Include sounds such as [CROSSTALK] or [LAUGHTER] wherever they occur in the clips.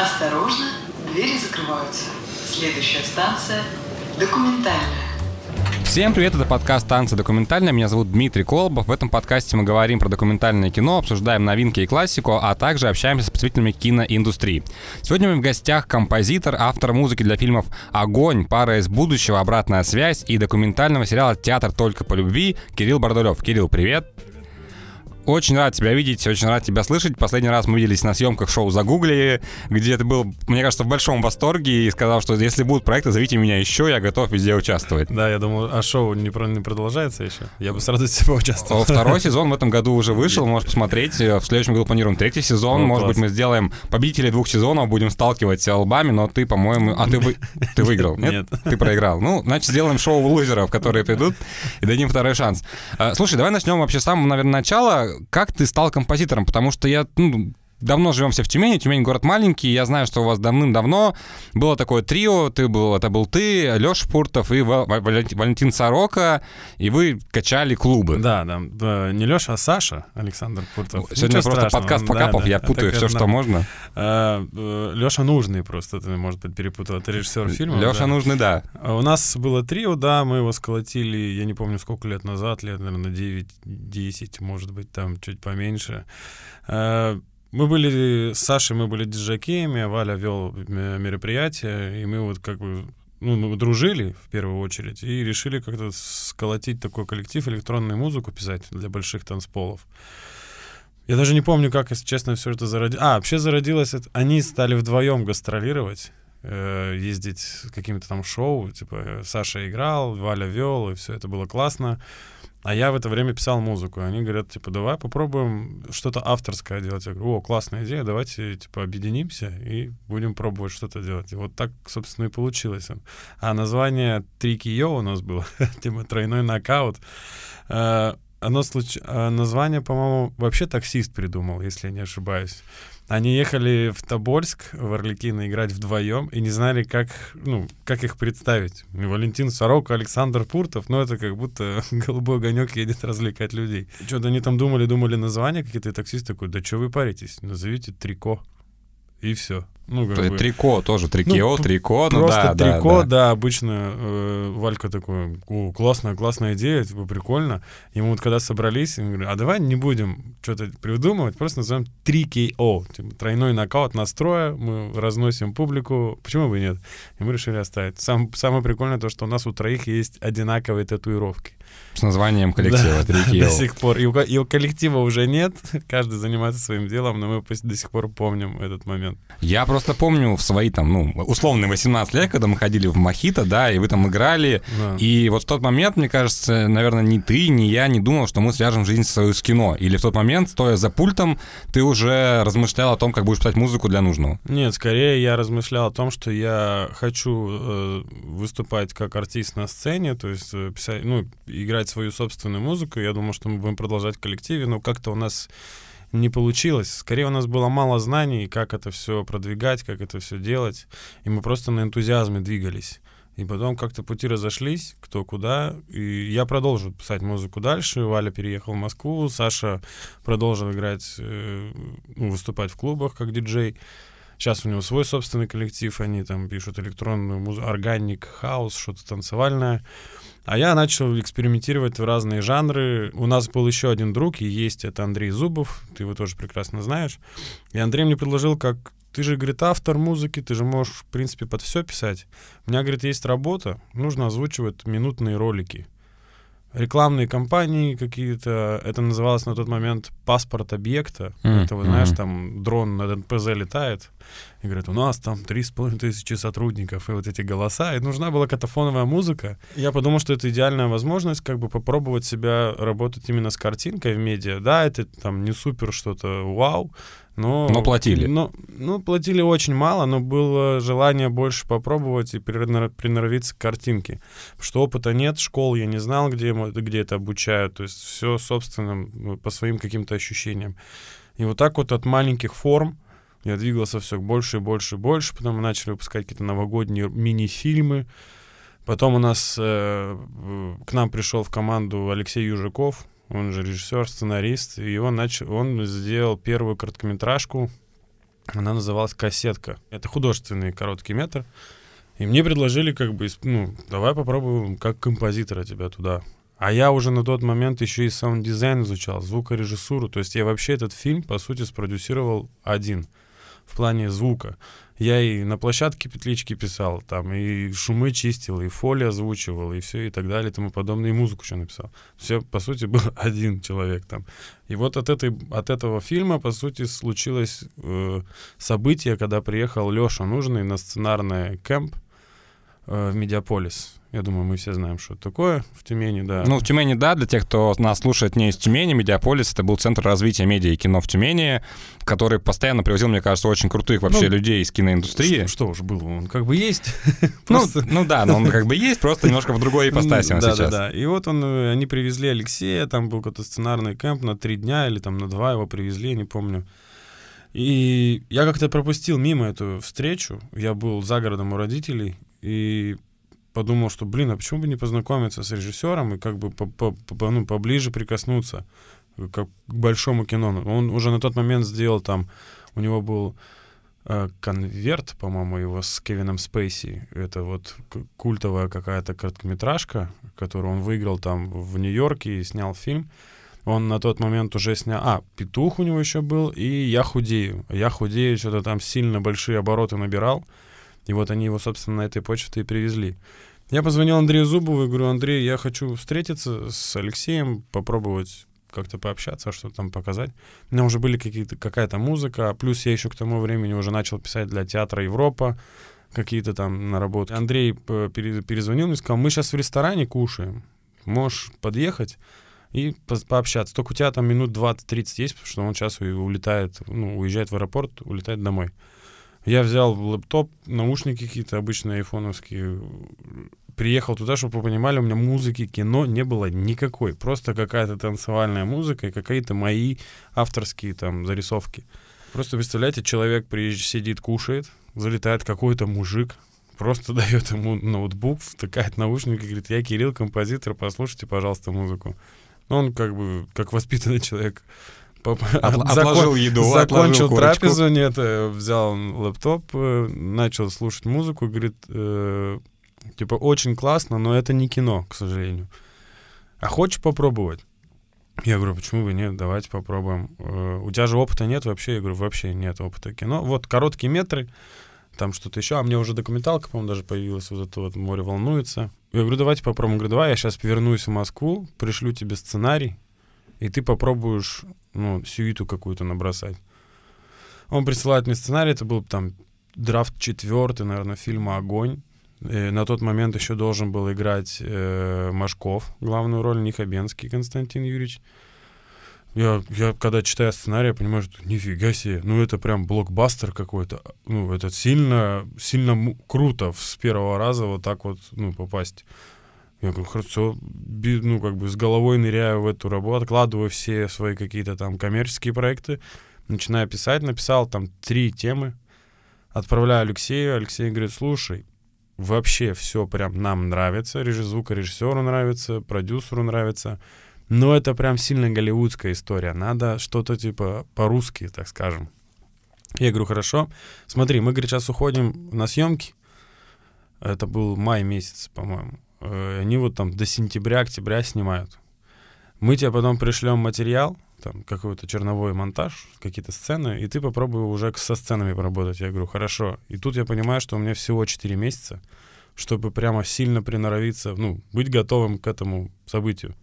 Осторожно, двери закрываются. Следующая станция – документальная. Всем привет, это подкаст «Танцы документальные». Меня зовут Дмитрий Колобов. В этом подкасте мы говорим про документальное кино, обсуждаем новинки и классику, а также общаемся с представителями киноиндустрии. Сегодня мы в гостях композитор, автор музыки для фильмов «Огонь», «Пара из будущего», «Обратная связь» и документального сериала «Театр только по любви» Кирилл Бардулев. Кирилл, привет! Очень рад тебя видеть, очень рад тебя слышать. Последний раз мы виделись на съемках шоу «Загугли», где ты был, мне кажется, в большом восторге и сказал, что если будут проекты, зовите меня еще, я готов везде участвовать. Да, я думал, а шоу не, не продолжается еще? Я бы с радостью поучаствовал. Второй сезон в этом году уже вышел, можешь посмотреть. В следующем году планируем третий сезон. О, Может класс. быть, мы сделаем победителей двух сезонов, будем сталкивать лбами, но ты, по-моему... А ты, вы... [LAUGHS] ты выиграл, нет? Нет. Ты проиграл. Ну, значит, сделаем шоу лузеров, которые придут, и дадим второй шанс. А, слушай, давай начнем вообще с самого, наверное, начала. Как ты стал композитором? Потому что я ну, давно живем все в Тюмени, Тюмень город маленький, я знаю, что у вас давным-давно было такое трио, ты был, это был ты, Леша Пуртов и Валентин Сорока, и вы качали клубы. Да, да, не Леша, а Саша Александр Пуртов. Сегодня Ничего просто страшного. подкаст покапов, да, да, я путаю все, что можно. А, э, Леша Нужный просто, ты, может быть, перепутал, это режиссер фильма. Леша да. Нужный, да. А у нас было трио, да, мы его сколотили, я не помню, сколько лет назад, лет, наверное, 9-10, может быть, там чуть поменьше. А, мы были с Сашей, мы были диджакеями, Валя вел мероприятие, и мы вот как бы ну, мы дружили в первую очередь и решили как-то сколотить такой коллектив, электронную музыку писать для больших танцполов. Я даже не помню, как, если честно, все это зародилось. А, вообще зародилось, это... они стали вдвоем гастролировать, э, ездить какими-то там шоу, типа Саша играл, Валя вел, и все это было классно. А я в это время писал музыку. Они говорят, типа, давай попробуем что-то авторское делать. Я говорю, о, классная идея, давайте, типа, объединимся и будем пробовать что-то делать. И вот так, собственно, и получилось. А название Трики Йо у нас было, [LAUGHS] типа, тройной нокаут. Оно случ... А название, по-моему, вообще таксист придумал, если я не ошибаюсь. Они ехали в Тобольск, в Орликино, играть вдвоем и не знали, как, ну, как их представить. Валентин Сорока, Александр Пуртов, ну, это как будто [LAUGHS] голубой огонек едет развлекать людей. Что-то они там думали, думали названия какие-то, и таксист такой, да что вы паритесь, назовите Трико. И все. Ну, как бы. Трико тоже, трикео, ну, трико, ну просто да, трико, да, да. да обычно э, Валька такой, о, классная, классная идея, типа, прикольно. Ему вот когда собрались, я говорю, а давай не будем что-то придумывать, просто назовем 3KO, типа, тройной нокаут настроя, мы разносим публику, почему бы нет? И мы решили оставить. Сам, самое прикольное то, что у нас у троих есть одинаковые татуировки. С названием коллектива да, [LAUGHS] До сих пор. И у, и у коллектива уже нет, каждый занимается своим делом, но мы до сих пор помним этот момент. Я просто помню в свои там, ну, условные 18 лет, когда мы ходили в Мохито, да, и вы там играли, да. и вот в тот момент, мне кажется, наверное, ни ты, ни я не думал, что мы свяжем жизнь свою с кино. Или в тот момент, стоя за пультом, ты уже размышлял о том, как будешь писать музыку для нужного? Нет, скорее я размышлял о том, что я хочу э, выступать как артист на сцене, то есть э, писать, ну, играть свою собственную музыку. Я думал, что мы будем продолжать в коллективе, но как-то у нас не получилось. Скорее, у нас было мало знаний, как это все продвигать, как это все делать. И мы просто на энтузиазме двигались. И потом как-то пути разошлись, кто куда. И я продолжил писать музыку дальше. Валя переехал в Москву, Саша продолжил играть, э, ну, выступать в клубах как диджей. Сейчас у него свой собственный коллектив, они там пишут электронную музыку, органик, хаус, что-то танцевальное. А я начал экспериментировать в разные жанры. У нас был еще один друг, и есть это Андрей Зубов, ты его тоже прекрасно знаешь. И Андрей мне предложил, как ты же, говорит, автор музыки, ты же можешь, в принципе, под все писать. У меня, говорит, есть работа, нужно озвучивать минутные ролики рекламные кампании какие-то. Это называлось на тот момент паспорт объекта. Mm-hmm. Это, вы знаешь, там дрон на НПЗ летает. И говорят, у нас там три с половиной тысячи сотрудников, и вот эти голоса. И нужна была катафоновая музыка. Я подумал, что это идеальная возможность как бы попробовать себя работать именно с картинкой в медиа. Да, это там не супер что-то вау, но, но платили. Но, ну, платили очень мало, но было желание больше попробовать и приноровиться к картинке. Потому что опыта нет, школ я не знал, где, где это обучают. То есть все собственным, ну, по своим каким-то ощущениям. И вот так вот от маленьких форм я двигался все больше и больше и больше. Потом мы начали выпускать какие-то новогодние мини-фильмы. Потом у нас э, к нам пришел в команду Алексей Южаков, он же режиссер, сценарист, и он, начал, он сделал первую короткометражку Она называлась «Кассетка». Это художественный короткий метр. И мне предложили как бы, ну, давай попробуем как композитора тебя туда. А я уже на тот момент еще и саунд-дизайн изучал, звукорежиссуру. То есть я вообще этот фильм, по сути, спродюсировал один в плане звука. Я и на площадке петлички писал, там, и шумы чистил, и foley озвучивал, и все, и так далее, и тому подобное, и музыку еще написал. Все, по сути, был [LAUGHS] один человек там. И вот от, этой, от этого фильма, по сути, случилось э, событие, когда приехал Леша Нужный на сценарный кемп э, в Медиаполис. Я думаю, мы все знаем, что это такое в Тюмени, да. Ну, в Тюмени, да, для тех, кто нас слушает не из Тюмени, Медиаполис — это был центр развития медиа и кино в Тюмени, который постоянно привозил, мне кажется, очень крутых вообще ну, людей из киноиндустрии. Что, что уж было, он как бы есть. [LAUGHS] ну, ну да, но он как бы есть, просто немножко в другой [LAUGHS] ипостаси он да, сейчас. Да, да, И вот он, э, они привезли Алексея, там был какой-то сценарный кемп на три дня или там на два его привезли, не помню. И я как-то пропустил мимо эту встречу. Я был за городом у родителей, и подумал, что, блин, а почему бы не познакомиться с режиссером и как бы ну, поближе прикоснуться как к большому кино. Он уже на тот момент сделал там, у него был э, конверт, по-моему, его с Кевином Спейси. Это вот культовая какая-то короткометражка, которую он выиграл там в Нью-Йорке и снял фильм. Он на тот момент уже снял... А, «Петух» у него еще был, и «Я худею». «Я худею» что-то там сильно большие обороты набирал. И вот они его, собственно, на этой почте и привезли. Я позвонил Андрею Зубову и говорю, Андрей, я хочу встретиться с Алексеем, попробовать как-то пообщаться, что-то там показать. У меня уже были какие-то, какая-то музыка, плюс я еще к тому времени уже начал писать для театра Европа, какие-то там наработки. Андрей перезвонил мне и сказал, мы сейчас в ресторане кушаем, можешь подъехать и по пообщаться. Только у тебя там минут 20-30 есть, потому что он сейчас улетает, ну, уезжает в аэропорт, улетает домой. Я взял лэптоп, наушники какие-то обычные айфоновские, приехал туда, чтобы вы понимали, у меня музыки, кино не было никакой. Просто какая-то танцевальная музыка и какие-то мои авторские там зарисовки. Просто представляете, человек приезжает, сидит, кушает, залетает какой-то мужик, просто [LAUGHS] дает ему ноутбук, втыкает наушники, говорит, я Кирилл, композитор, послушайте, пожалуйста, музыку. Он как бы, как воспитанный [LAUGHS] человек, отложил еду, закончил трапезу, нет, э, взял лэптоп, э, начал слушать музыку, говорит, э, типа, очень классно, но это не кино, к сожалению. А хочешь попробовать? Я говорю, почему бы нет, давайте попробуем. У тебя же опыта нет вообще? Я говорю, вообще нет опыта кино. Вот короткие метры, там что-то еще. А мне уже документалка, по-моему, даже появилась, вот это вот «Море волнуется». Я говорю, давайте попробуем. Я говорю, давай я сейчас вернусь в Москву, пришлю тебе сценарий, и ты попробуешь, ну, сюиту какую-то набросать. Он присылает мне сценарий, это был там драфт четвертый, наверное, фильма «Огонь». И на тот момент еще должен был играть э, Машков, главную роль, не Хабенский Константин Юрьевич. Я, я когда читаю сценарий, я понимаю, что нифига себе, ну это прям блокбастер какой-то. Ну, это сильно, сильно круто с первого раза вот так вот, ну, попасть. Я говорю, хорошо, ну, как бы с головой ныряю в эту работу, откладываю все свои какие-то там коммерческие проекты, начинаю писать, написал там три темы, отправляю Алексею, Алексей говорит, слушай, вообще все прям нам нравится, звукорежиссеру нравится, продюсеру нравится, но это прям сильно голливудская история, надо что-то типа по-русски, так скажем. Я говорю, хорошо, смотри, мы, говорит, сейчас уходим на съемки, это был май месяц, по-моему, они вот там до сентября-октября снимают. Мы тебе потом пришлем материал, там какой-то черновой монтаж, какие-то сцены, и ты попробуй уже со сценами поработать. Я говорю, хорошо. И тут я понимаю, что у меня всего 4 месяца, чтобы прямо сильно приноровиться, ну, быть готовым к этому событию.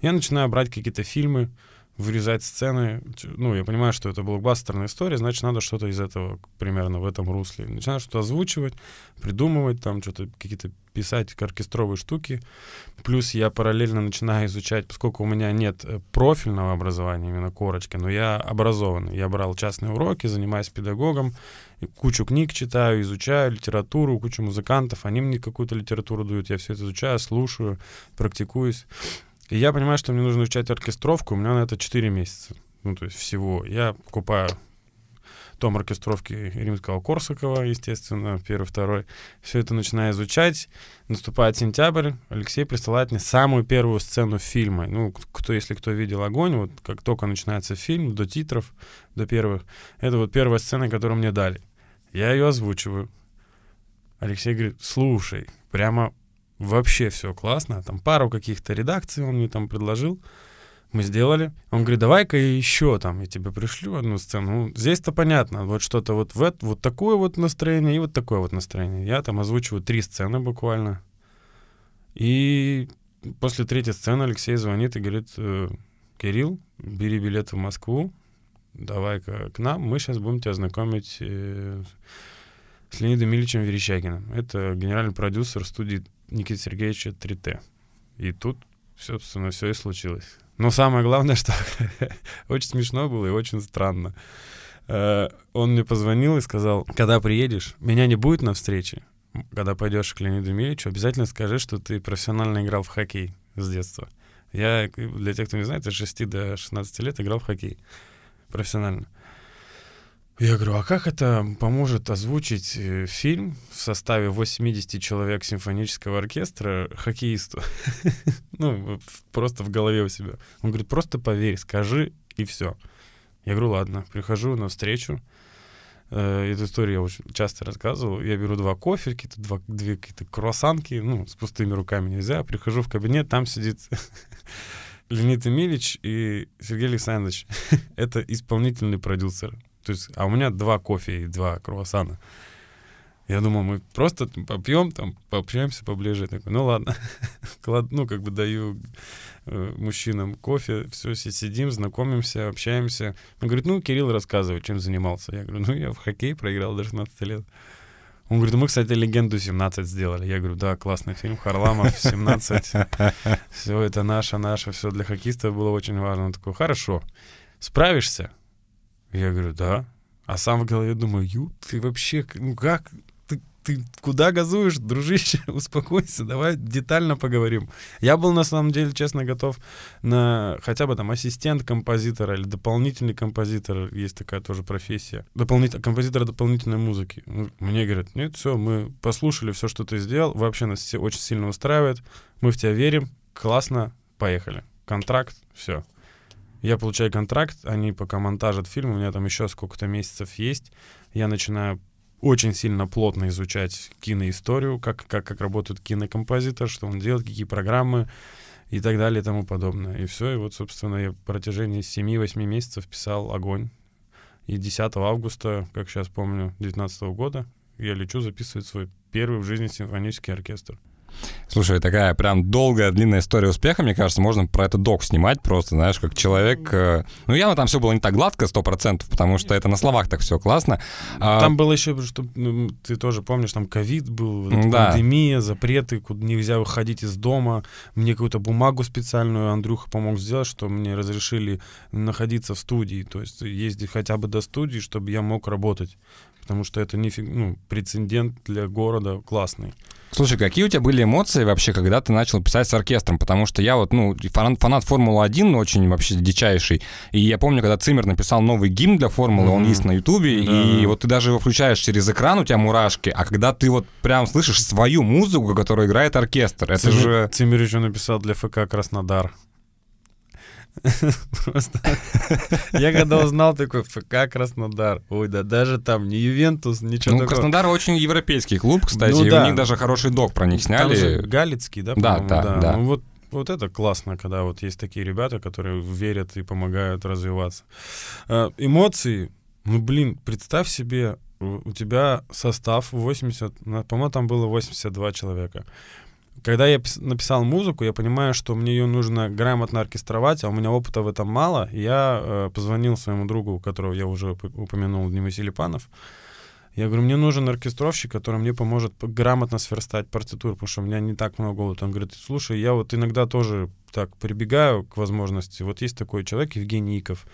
Я начинаю брать какие-то фильмы, вырезать сцены. Ну, я понимаю, что это блокбастерная история, значит, надо что-то из этого примерно в этом русле. Начинаю что-то озвучивать, придумывать, там что-то какие-то писать оркестровые штуки. Плюс я параллельно начинаю изучать, поскольку у меня нет э, профильного образования, именно корочки, но я образованный. Я брал частные уроки, занимаюсь педагогом, кучу книг читаю, изучаю литературу, кучу музыкантов, они мне какую-то литературу дают, я все это изучаю, слушаю, практикуюсь. И я понимаю, что мне нужно изучать оркестровку, у меня на это 4 месяца. Ну, то есть всего. Я покупаю том оркестровки римского Корсакова, естественно, первый, второй. Все это начинаю изучать. Наступает сентябрь, Алексей присылает мне самую первую сцену фильма. Ну, кто, если кто видел «Огонь», вот как только начинается фильм, до титров, до первых, это вот первая сцена, которую мне дали. Я ее озвучиваю. Алексей говорит, слушай, прямо вообще все классно. Там пару каких-то редакций он мне там предложил. Мы сделали. Он говорит, давай-ка еще там, я тебе пришлю одну сцену. Ну, здесь-то понятно, вот что-то вот в это, вот такое вот настроение и вот такое вот настроение. Я там озвучиваю три сцены буквально. И после третьей сцены Алексей звонит и говорит, «Э, Кирилл, бери билет в Москву, давай-ка к нам, мы сейчас будем тебя знакомить э, с Леонидом Ильичем Верещагиным. Это генеральный продюсер студии Никиты Сергеевича 3Т. И тут, собственно, все и случилось. Но самое главное, [LAUGHS] что очень смешно было и очень странно. Э, он мне позвонил и сказал, когда приедешь, меня не будет на встрече. Когда пойдешь к Леониду Миличу, обязательно скажи, что ты профессионально играл в хоккей с детства. Я, для тех, кто не знает, с 6 до 16 лет играл в хоккей профессионально. Я говорю, а как это поможет озвучить э, фильм в составе 80 человек симфонического оркестра хоккеисту? [LAUGHS] ну, просто в голове у себя. Он говорит, просто поверь, скажи, и все. Я говорю, ладно, прихожу на встречу. Э, эту историю я очень часто рассказывал. Я беру два кофе, какие-то два, две какие-то круассанки, ну, с пустыми руками нельзя. Прихожу в кабинет, там сидит [LAUGHS] Леонид Эмильевич и Сергей Александрович. [LAUGHS] Это исполнительный продюсер то есть, а у меня два кофе и два круассана. Я думал, мы просто попьем, там, пообщаемся поближе. такой, ну ладно. [LAUGHS] ну, как бы даю э, мужчинам кофе, все, сидим, знакомимся, общаемся. Он говорит, ну, Кирилл рассказывает, чем занимался. Я говорю, ну, я в хоккей проиграл до 16 лет. Он говорит, ну, мы, кстати, «Легенду 17» сделали. Я говорю, да, классный фильм, Харламов, 17. Все это наше, наше, все для хоккеистов было очень важно. Он такой, хорошо, справишься? Я говорю, да. А сам в голове думаю, ю, ты вообще, ну как, ты, ты куда газуешь, дружище, [LAUGHS] успокойся, давай детально поговорим. Я был на самом деле, честно, готов на хотя бы там ассистент композитора или дополнительный композитор, есть такая тоже профессия, дополнитель, композитора дополнительной музыки. Ну, мне говорят, нет, все, мы послушали все, что ты сделал, вообще нас все очень сильно устраивает, мы в тебя верим, классно, поехали. Контракт, все. Я получаю контракт, они пока монтажат фильм, у меня там еще сколько-то месяцев есть. Я начинаю очень сильно плотно изучать киноисторию, как, как, как работает кинокомпозитор, что он делает, какие программы и так далее и тому подобное. И все, и вот, собственно, я в протяжении 7-8 месяцев писал «Огонь». И 10 августа, как сейчас помню, 2019 года я лечу записывать свой первый в жизни симфонический оркестр. Слушай, такая прям долгая, длинная история успеха, мне кажется, можно про это док снимать просто, знаешь, как человек... Э, ну, явно там все было не так гладко, сто процентов, потому что это на словах так все классно. А там а... было еще, что ну, ты тоже помнишь, там ковид был, да. пандемия, запреты, куда нельзя выходить из дома. Мне какую-то бумагу специальную Андрюха помог сделать, что мне разрешили находиться в студии, то есть ездить хотя бы до студии, чтобы я мог работать. Потому что это нифиг, ну, прецедент для города классный. Слушай, какие у тебя были эмоции вообще, когда ты начал писать с оркестром? Потому что я вот, ну, фанат, фанат Формулы-1 очень вообще дичайший. И я помню, когда Циммер написал новый гимн для Формулы, mm-hmm. он есть на Ютубе, да. и вот ты даже его включаешь через экран, у тебя мурашки, а когда ты вот прям слышишь свою музыку, которую играет оркестр, это Циммер, же... Циммер еще написал для ФК Краснодар. Просто я когда узнал такой ФК Краснодар, ой, да даже там не Ювентус, ничего ну, такого. Краснодар очень европейский клуб, кстати, ну, да. у них даже хороший док про них сняли. Галицкий, да? Да, да, да. да. Ну, вот вот это классно, когда вот есть такие ребята, которые верят и помогают развиваться. Э, эмоции, ну блин, представь себе, у тебя состав 80, по-моему, там было 82 человека. Когда я написал музыку, я понимаю, что мне ее нужно грамотно оркестровать, а у меня опыта в этом мало. Я э, позвонил своему другу, которого я уже упомянул, Дмитрий Селипанов. Я говорю, мне нужен оркестровщик, который мне поможет грамотно сверстать партитуру, потому что у меня не так много опыта. Он говорит, слушай, я вот иногда тоже так прибегаю к возможности. Вот есть такой человек, Евгений Иков,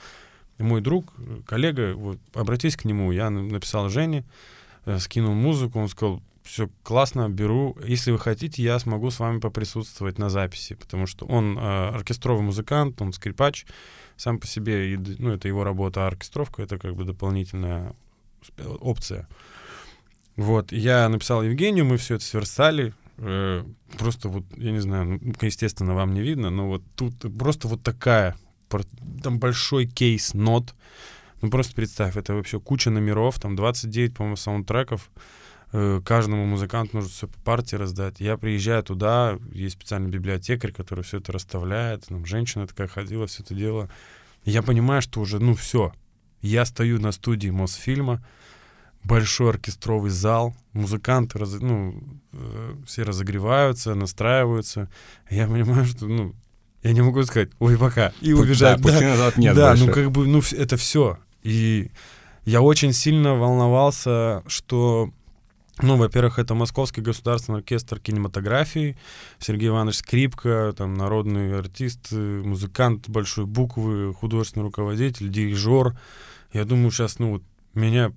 мой друг, коллега, вот, обратись к нему. Я написал Жене, э, скинул музыку, он сказал, все классно, беру. Если вы хотите, я смогу с вами поприсутствовать на записи, потому что он э, оркестровый музыкант, он скрипач, сам по себе, ну, это его работа, а оркестровка — это как бы дополнительная опция. Вот, я написал Евгению, мы все это сверстали, э, просто вот, я не знаю, ну, естественно, вам не видно, но вот тут просто вот такая, там большой кейс нот, ну просто представь, это вообще куча номеров, там 29, по-моему, саундтреков, каждому музыканту нужно все по партии раздать. Я приезжаю туда, есть специальный библиотекарь, который все это расставляет, там женщина такая ходила, все это дело. Я понимаю, что уже, ну все, я стою на студии Мосфильма, большой оркестровый зал, музыканты, раз, ну, э, все разогреваются, настраиваются. Я понимаю, что, ну, я не могу сказать, ой, пока, и убежать. Да, да, назад нет да ну как бы, ну это все. И я очень сильно волновался, что ну, во-первых, это Московский государственный оркестр кинематографии, Сергей Иванович Скрипка, там, народный артист, музыкант большой буквы, художественный руководитель, дирижер. Я думаю, сейчас, ну, вот меня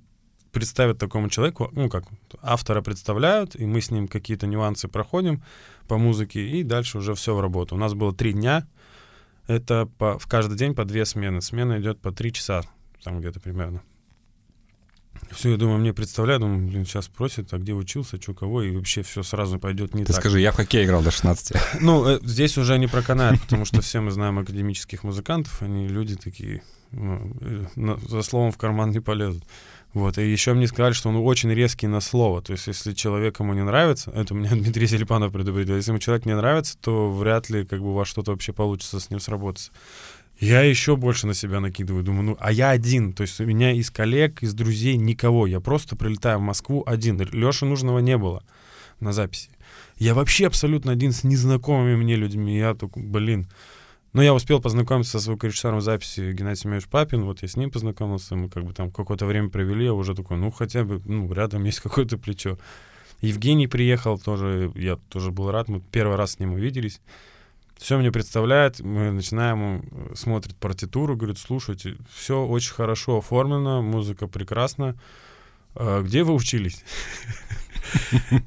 представят такому человеку, ну, как автора представляют, и мы с ним какие-то нюансы проходим по музыке, и дальше уже все в работу. У нас было три дня, это по, в каждый день по две смены. Смена идет по три часа, там где-то примерно. Все, я думаю, мне представляю, думаю, блин, сейчас просят, а где учился, что, кого, и вообще все сразу пойдет не Ты так. скажи, я в хоккей играл до 16. [LAUGHS] Ну, э, здесь уже не проканает, потому что все мы знаем академических музыкантов, они люди такие, ну, э, за словом в карман не полезут. Вот, и еще мне сказали, что он очень резкий на слово. То есть, если человек ему не нравится, это меня [LAUGHS] Дмитрий Селипанов предупредил, если ему человек не нравится, то вряд ли как бы у вас что-то вообще получится с ним сработаться. Я еще больше на себя накидываю, думаю, ну, а я один, то есть у меня из коллег, из друзей никого, я просто прилетаю в Москву один, Леши нужного не было на записи. Я вообще абсолютно один с незнакомыми мне людьми, я такой, блин, но я успел познакомиться со звукорежиссером записи Геннадий Семенович Папин, вот я с ним познакомился, мы как бы там какое-то время провели, я уже такой, ну, хотя бы, ну, рядом есть какое-то плечо. Евгений приехал тоже, я тоже был рад, мы первый раз с ним увиделись. Все мне представляет, мы начинаем, э, смотрит партитуру, говорит, слушайте, все очень хорошо оформлено, музыка прекрасна. А где вы учились? [LAUGHS]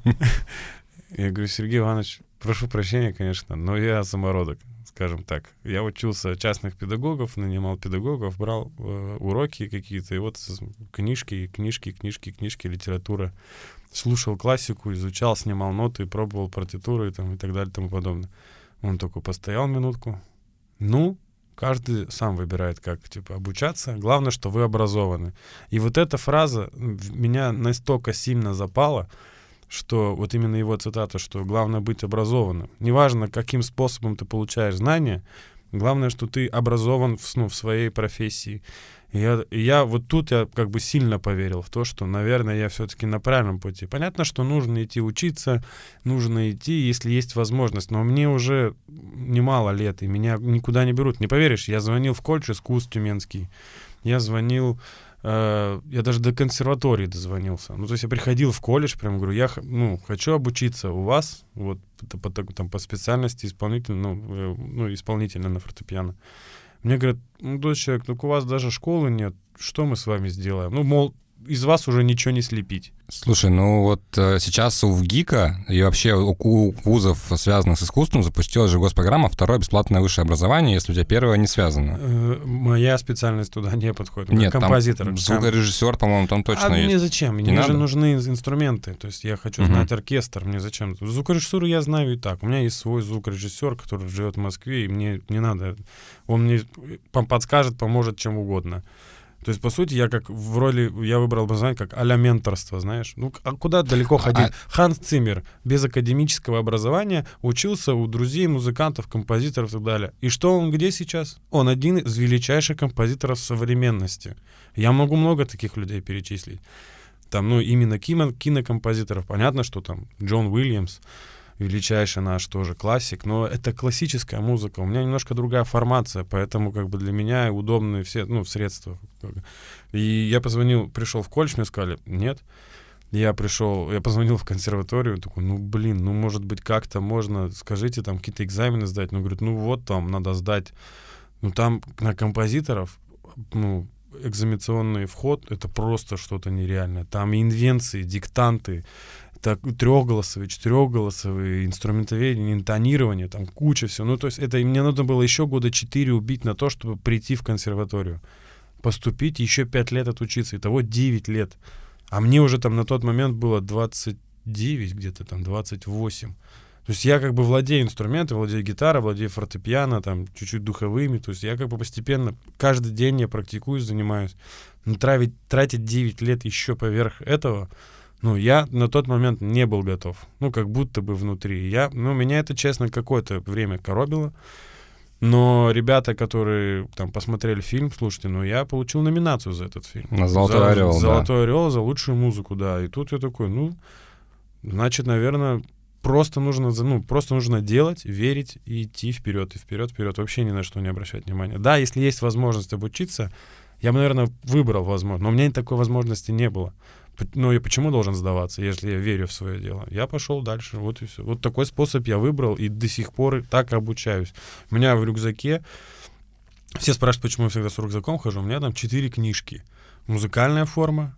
Я говорю, Сергей Иванович, прошу прощения, конечно, но я самородок скажем так. Я учился частных педагогов, нанимал педагогов, брал э, уроки какие-то, и вот книжки, книжки, книжки, книжки, литература. Слушал классику, изучал, снимал ноты, пробовал партитуры и, там, и так далее и тому подобное. Он только постоял минутку. Ну, каждый сам выбирает, как типа обучаться. Главное, что вы образованы. И вот эта фраза меня настолько сильно запала, что вот именно его цитата, что главное быть образованным. Неважно, каким способом ты получаешь знания, главное, что ты образован в, ну, в своей профессии. Я, я вот тут я как бы сильно поверил в то, что, наверное, я все-таки на правильном пути. Понятно, что нужно идти учиться, нужно идти, если есть возможность. Но мне уже немало лет, и меня никуда не берут. Не поверишь, я звонил в колледж искусств Тюменский. Я звонил Э, я даже до консерватории дозвонился. Ну, то есть я приходил в колледж, прям говорю, я ну, хочу обучиться у вас, вот по, там, по специальности исполнитель, ну, э, ну, исполнительно на фортепиано. Мне говорят, ну, дочь человек, ну, у вас даже школы нет, что мы с вами сделаем? Ну, мол, из вас уже ничего не слепить. Слушай, ну вот э, сейчас у ВГИКа и вообще у вузов, связанных с искусством, запустилась же госпрограмма «Второе бесплатное высшее образование», если у тебя первое не связано. Э, моя специальность туда не подходит. Нет, композитор. Там звукорежиссер, по-моему, там точно а есть. мне зачем? Не мне надо? же нужны инструменты. То есть я хочу угу. знать оркестр, мне зачем? Звукорежиссуру я знаю и так. У меня есть свой звукорежиссер, который живет в Москве, и мне не надо. Он мне подскажет, поможет чем угодно. То есть, по сути, я как в роли, я выбрал образование как а-ля менторство, знаешь. Ну, а куда далеко а, ходить? А... Ханс Циммер без академического образования учился у друзей, музыкантов, композиторов и так далее. И что он где сейчас? Он один из величайших композиторов современности. Я могу много таких людей перечислить. Там, ну, именно кино, кинокомпозиторов. Понятно, что там Джон Уильямс, величайший наш тоже классик, но это классическая музыка. У меня немножко другая формация, поэтому как бы для меня удобные все, ну, средства. И я позвонил, пришел в колледж, мне сказали, нет. Я пришел, я позвонил в консерваторию, такой, ну, блин, ну, может быть, как-то можно, скажите, там, какие-то экзамены сдать. Ну, говорит, ну, вот там, надо сдать. Ну, там на композиторов, ну, экзаменационный вход — это просто что-то нереальное. Там инвенции, диктанты, так, трехголосовые, четырехголосовые, инструментоведение, интонирование, там куча всего. Ну, то есть это мне нужно было еще года четыре убить на то, чтобы прийти в консерваторию. Поступить, еще пять лет отучиться. Итого 9 лет. А мне уже там на тот момент было 29, где-то там 28. То есть я как бы владею инструментом, владею гитарой, владею фортепиано, там, чуть-чуть духовыми. То есть я как бы постепенно, каждый день я практикуюсь, занимаюсь. Но тратить, тратить 9 лет еще поверх этого, ну, я на тот момент не был готов. Ну, как будто бы внутри. Я, ну, меня это, честно, какое-то время коробило. Но ребята, которые там посмотрели фильм, слушайте, ну я получил номинацию за этот фильм. На «Золотой за, орел», «Золотой орел» за лучшую музыку, да. И тут я такой, ну, значит, наверное, просто нужно, ну, просто нужно делать, верить и идти вперед, и вперед, вперед, вообще ни на что не обращать внимания. Да, если есть возможность обучиться, я бы, наверное, выбрал возможность, но у меня такой возможности не было. Ну, я почему должен сдаваться, если я верю в свое дело? Я пошел дальше, вот и все. Вот такой способ я выбрал, и до сих пор так обучаюсь. У меня в рюкзаке, все спрашивают, почему я всегда с рюкзаком хожу, у меня там четыре книжки. Музыкальная форма,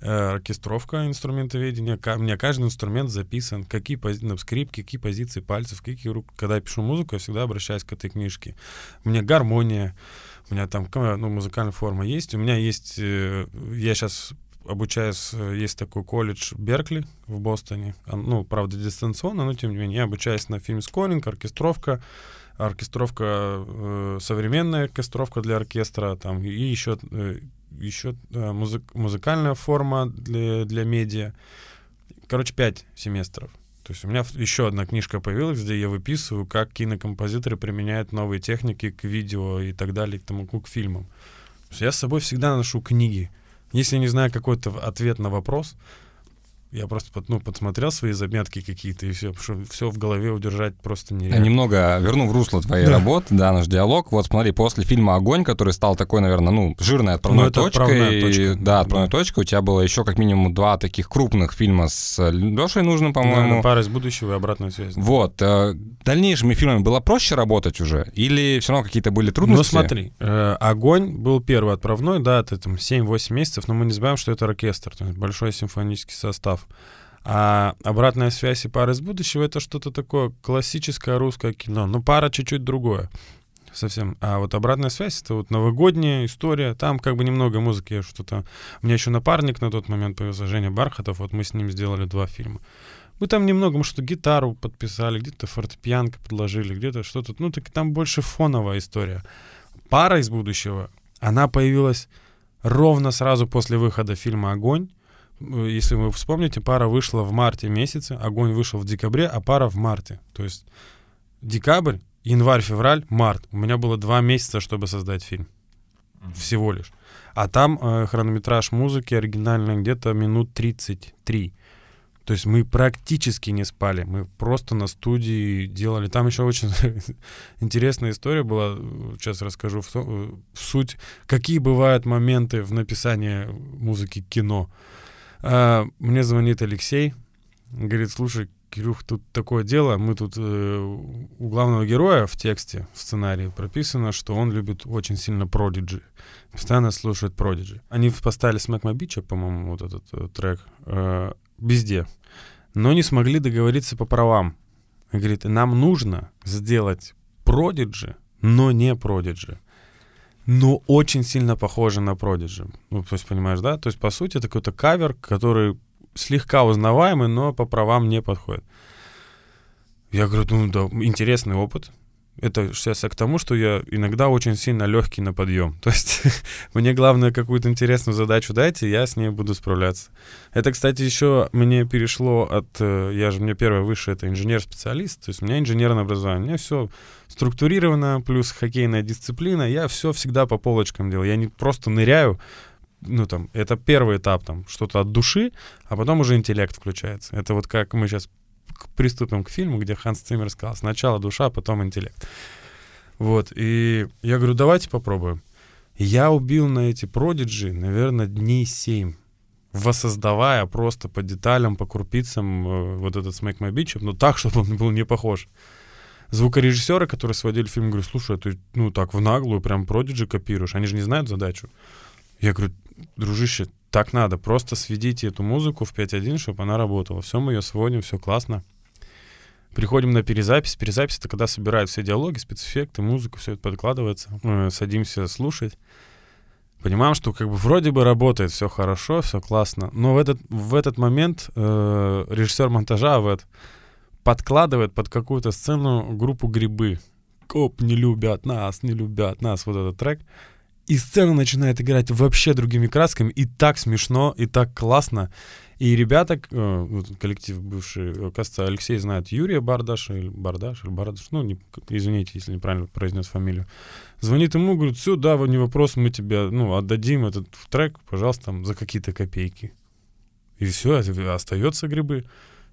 Э, оркестровка инструментоведения. У меня каждый инструмент записан, какие пози... на скрипке, какие позиции пальцев, какие рук. Когда я пишу музыку, я всегда обращаюсь к этой книжке. У меня гармония, у меня там ну, музыкальная форма есть. У меня есть... Э, я сейчас обучаюсь, э, есть такой колледж Беркли в Бостоне. Ну, правда, дистанционно, но тем не менее. Я обучаюсь на фильм скоринг, оркестровка, оркестровка, э, современная оркестровка для оркестра, там, и еще э, еще э, музык, музыкальная форма для, для медиа. Короче, пять семестров. То есть у меня еще одна книжка появилась, где я выписываю, как кинокомпозиторы применяют новые техники к видео и так далее, к тому, к фильмам. я с собой всегда ношу книги. Если не знаю какой-то ответ на вопрос, я просто ну, подсмотрел свои заметки какие-то, и все, все в голове удержать просто нереально. Немного верну в русло твоей да. работы, да, наш диалог. Вот смотри, после фильма «Огонь», который стал такой, наверное, ну, жирной отправной ну, точкой. Точка. Да, отправной да. точкой. У тебя было еще как минимум два таких крупных фильма с Лешей нужным, по-моему. Да, «Пара из будущего» и «Обратная связь». Вот. Э, дальнейшими фильмами было проще работать уже? Или все равно какие-то были трудности? Ну, смотри, э, «Огонь» был первый отправной, да, это там 7-8 месяцев, но мы не забываем, что это оркестр, то есть большой симфонический состав состав. А обратная связь и пара из будущего это что-то такое классическое русское кино. Но пара чуть-чуть другое. Совсем. А вот обратная связь это вот новогодняя история. Там как бы немного музыки, что-то. У меня еще напарник на тот момент появился, Женя Бархатов. Вот мы с ним сделали два фильма. Мы там немного, мы что-то гитару подписали, где-то фортепианко подложили, где-то что-то. Ну, так там больше фоновая история. Пара из будущего, она появилась ровно сразу после выхода фильма «Огонь». Э, если вы вспомните, пара вышла в марте месяце, огонь вышел в декабре, а пара в марте. То есть декабрь, январь, февраль, март. У меня было два месяца, чтобы создать фильм. Всего лишь. А там э, хронометраж музыки оригинальный где-то минут 33. То есть мы практически не спали. Мы просто на студии делали. Там еще очень [LAUGHS] интересная история была. Сейчас расскажу в, в суть. Какие бывают моменты в написании музыки кино. Мне звонит Алексей, говорит, слушай, Кирюх, тут такое дело, мы тут э, у главного героя в тексте, в сценарии прописано, что он любит очень сильно Prodigy, постоянно слушает Prodigy. Они поставили Smack My Bitch, по-моему, вот этот э, трек, э, везде, но не смогли договориться по правам. Говорит, нам нужно сделать Prodigy, но не Prodigy но очень сильно похоже на Prodigy. Ну, то есть, понимаешь, да? То есть, по сути, это какой-то кавер, который слегка узнаваемый, но по правам не подходит. Я говорю, ну да, интересный опыт это сейчас к тому, что я иногда очень сильно легкий на подъем. [LAUGHS] То есть мне главное какую-то интересную задачу дайте, я с ней буду справляться. Это, кстати, еще мне перешло от... Э, я же, мне первое высшее, это инженер-специалист, то есть у меня инженерное образование. У меня все структурировано, плюс хоккейная дисциплина. Я все всегда по полочкам делаю. Я не просто ныряю, ну, там, это первый этап, там, что-то от души, а потом уже интеллект включается. Это вот как мы сейчас приступим к фильму, где Ханс Циммер сказал, сначала душа, потом интеллект. Вот, и я говорю, давайте попробуем. Я убил на эти продиджи, наверное, дней семь, воссоздавая просто по деталям, по крупицам э, вот этот Smack My Bitch, но так, [LAUGHS] чтобы он был не похож. Звукорежиссеры, которые сводили фильм, говорю, слушай, а ты, ну, так в наглую прям продиджи копируешь, они же не знают задачу. Я говорю, дружище, так надо. Просто сведите эту музыку в 5.1, чтобы она работала. Все, мы ее сводим, все классно. Приходим на перезапись. Перезапись — это когда собирают все диалоги, спецэффекты, музыку, все это подкладывается. Мы садимся слушать. Понимаем, что как бы вроде бы работает, все хорошо, все классно. Но в этот, в этот момент э, режиссер монтажа в подкладывает под какую-то сцену группу грибы. Коп не любят нас, не любят нас, вот этот трек. И сцена начинает играть вообще другими красками, и так смешно, и так классно. И ребята, э, вот коллектив бывший, э, кажется, Алексей знает Юрия Бардаша, или Бардаш, или Бардаш, ну, не, извините, если неправильно произнес фамилию. Звонит ему, говорит, все, да, не вопрос, мы тебе, ну, отдадим этот трек, пожалуйста, там, за какие-то копейки. И все, остается грибы.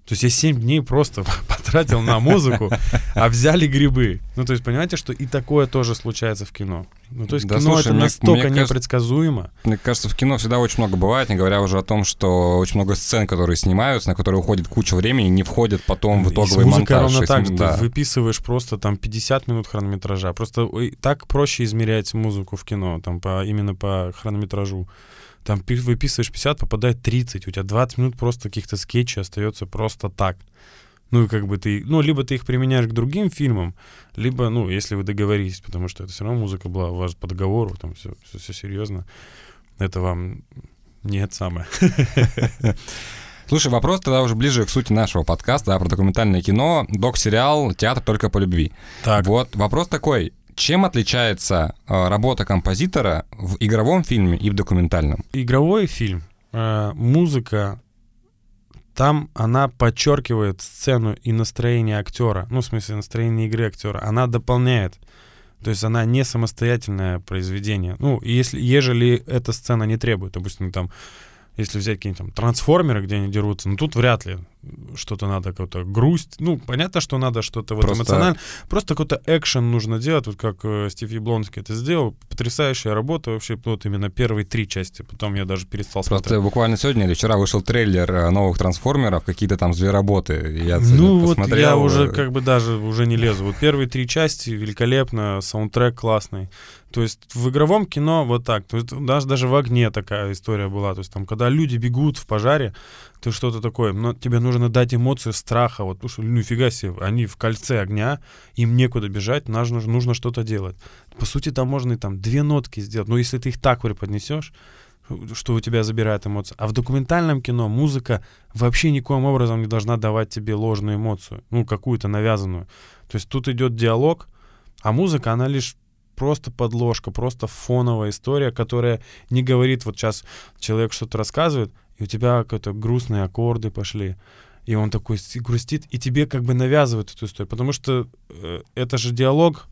То есть я 7 дней просто [LAUGHS] потратил на музыку, а взяли грибы. Ну, то есть понимаете, что и такое тоже случается в кино. Ну, то есть да, кино слушай, это мне, настолько мне непредсказуемо. Мне кажется, в кино всегда очень много бывает, не говоря уже о том, что очень много сцен, которые снимаются, на которые уходит куча времени, не входят потом в итоговый и с монтаж. ровно так, да. ты выписываешь просто там 50 минут хронометража. Просто так проще измерять музыку в кино, там по, именно по хронометражу там выписываешь 50, попадает 30, у тебя 20 минут просто каких-то скетчей остается просто так. Ну, и как бы ты, ну, либо ты их применяешь к другим фильмам, либо, ну, если вы договорились, потому что это все равно музыка была у вас по договору, там все, все, все серьезно, это вам не это самое. [LAUGHS] Слушай, вопрос тогда уже ближе к сути нашего подкаста, да, про документальное кино, док-сериал «Театр только по любви». Так. Вот вопрос такой, чем отличается э, работа композитора в игровом фильме и в документальном? Игровой фильм, э, музыка, там она подчеркивает сцену и настроение актера, ну, в смысле, настроение игры актера, она дополняет. То есть она не самостоятельное произведение. Ну, если, ежели эта сцена не требует, допустим, там если взять какие-нибудь там трансформеры, где они дерутся, ну тут вряд ли что-то надо, какую-то грусть. Ну, понятно, что надо что-то вот Просто... эмоционально. Просто какой-то экшен нужно делать, вот как э, Стив Яблонский это сделал. Потрясающая работа вообще, вот именно первые три части. Потом я даже перестал Просто смотреть. буквально сегодня или вчера вышел трейлер э, новых трансформеров, какие-то там звероботы. Я ну вот я уже как бы даже уже не лезу. Вот первые три части великолепно, саундтрек классный. То есть в игровом кино вот так. То есть даже, даже в огне такая история была. То есть там, когда люди бегут в пожаре, ты что-то такое, но тебе нужно дать эмоции страха, вот, потому что, ну, нифига себе, они в кольце огня, им некуда бежать, нужно, нужно что-то делать. По сути, там можно и там две нотки сделать, но если ты их так преподнесешь, что у тебя забирает эмоции. А в документальном кино музыка вообще никоим образом не должна давать тебе ложную эмоцию, ну, какую-то навязанную. То есть тут идет диалог, а музыка, она лишь просто подложка, просто фоновая история, которая не говорит, вот сейчас человек что-то рассказывает, и у тебя какие-то грустные аккорды пошли, и он такой грустит, и тебе как бы навязывают эту историю, потому что э, это же диалог,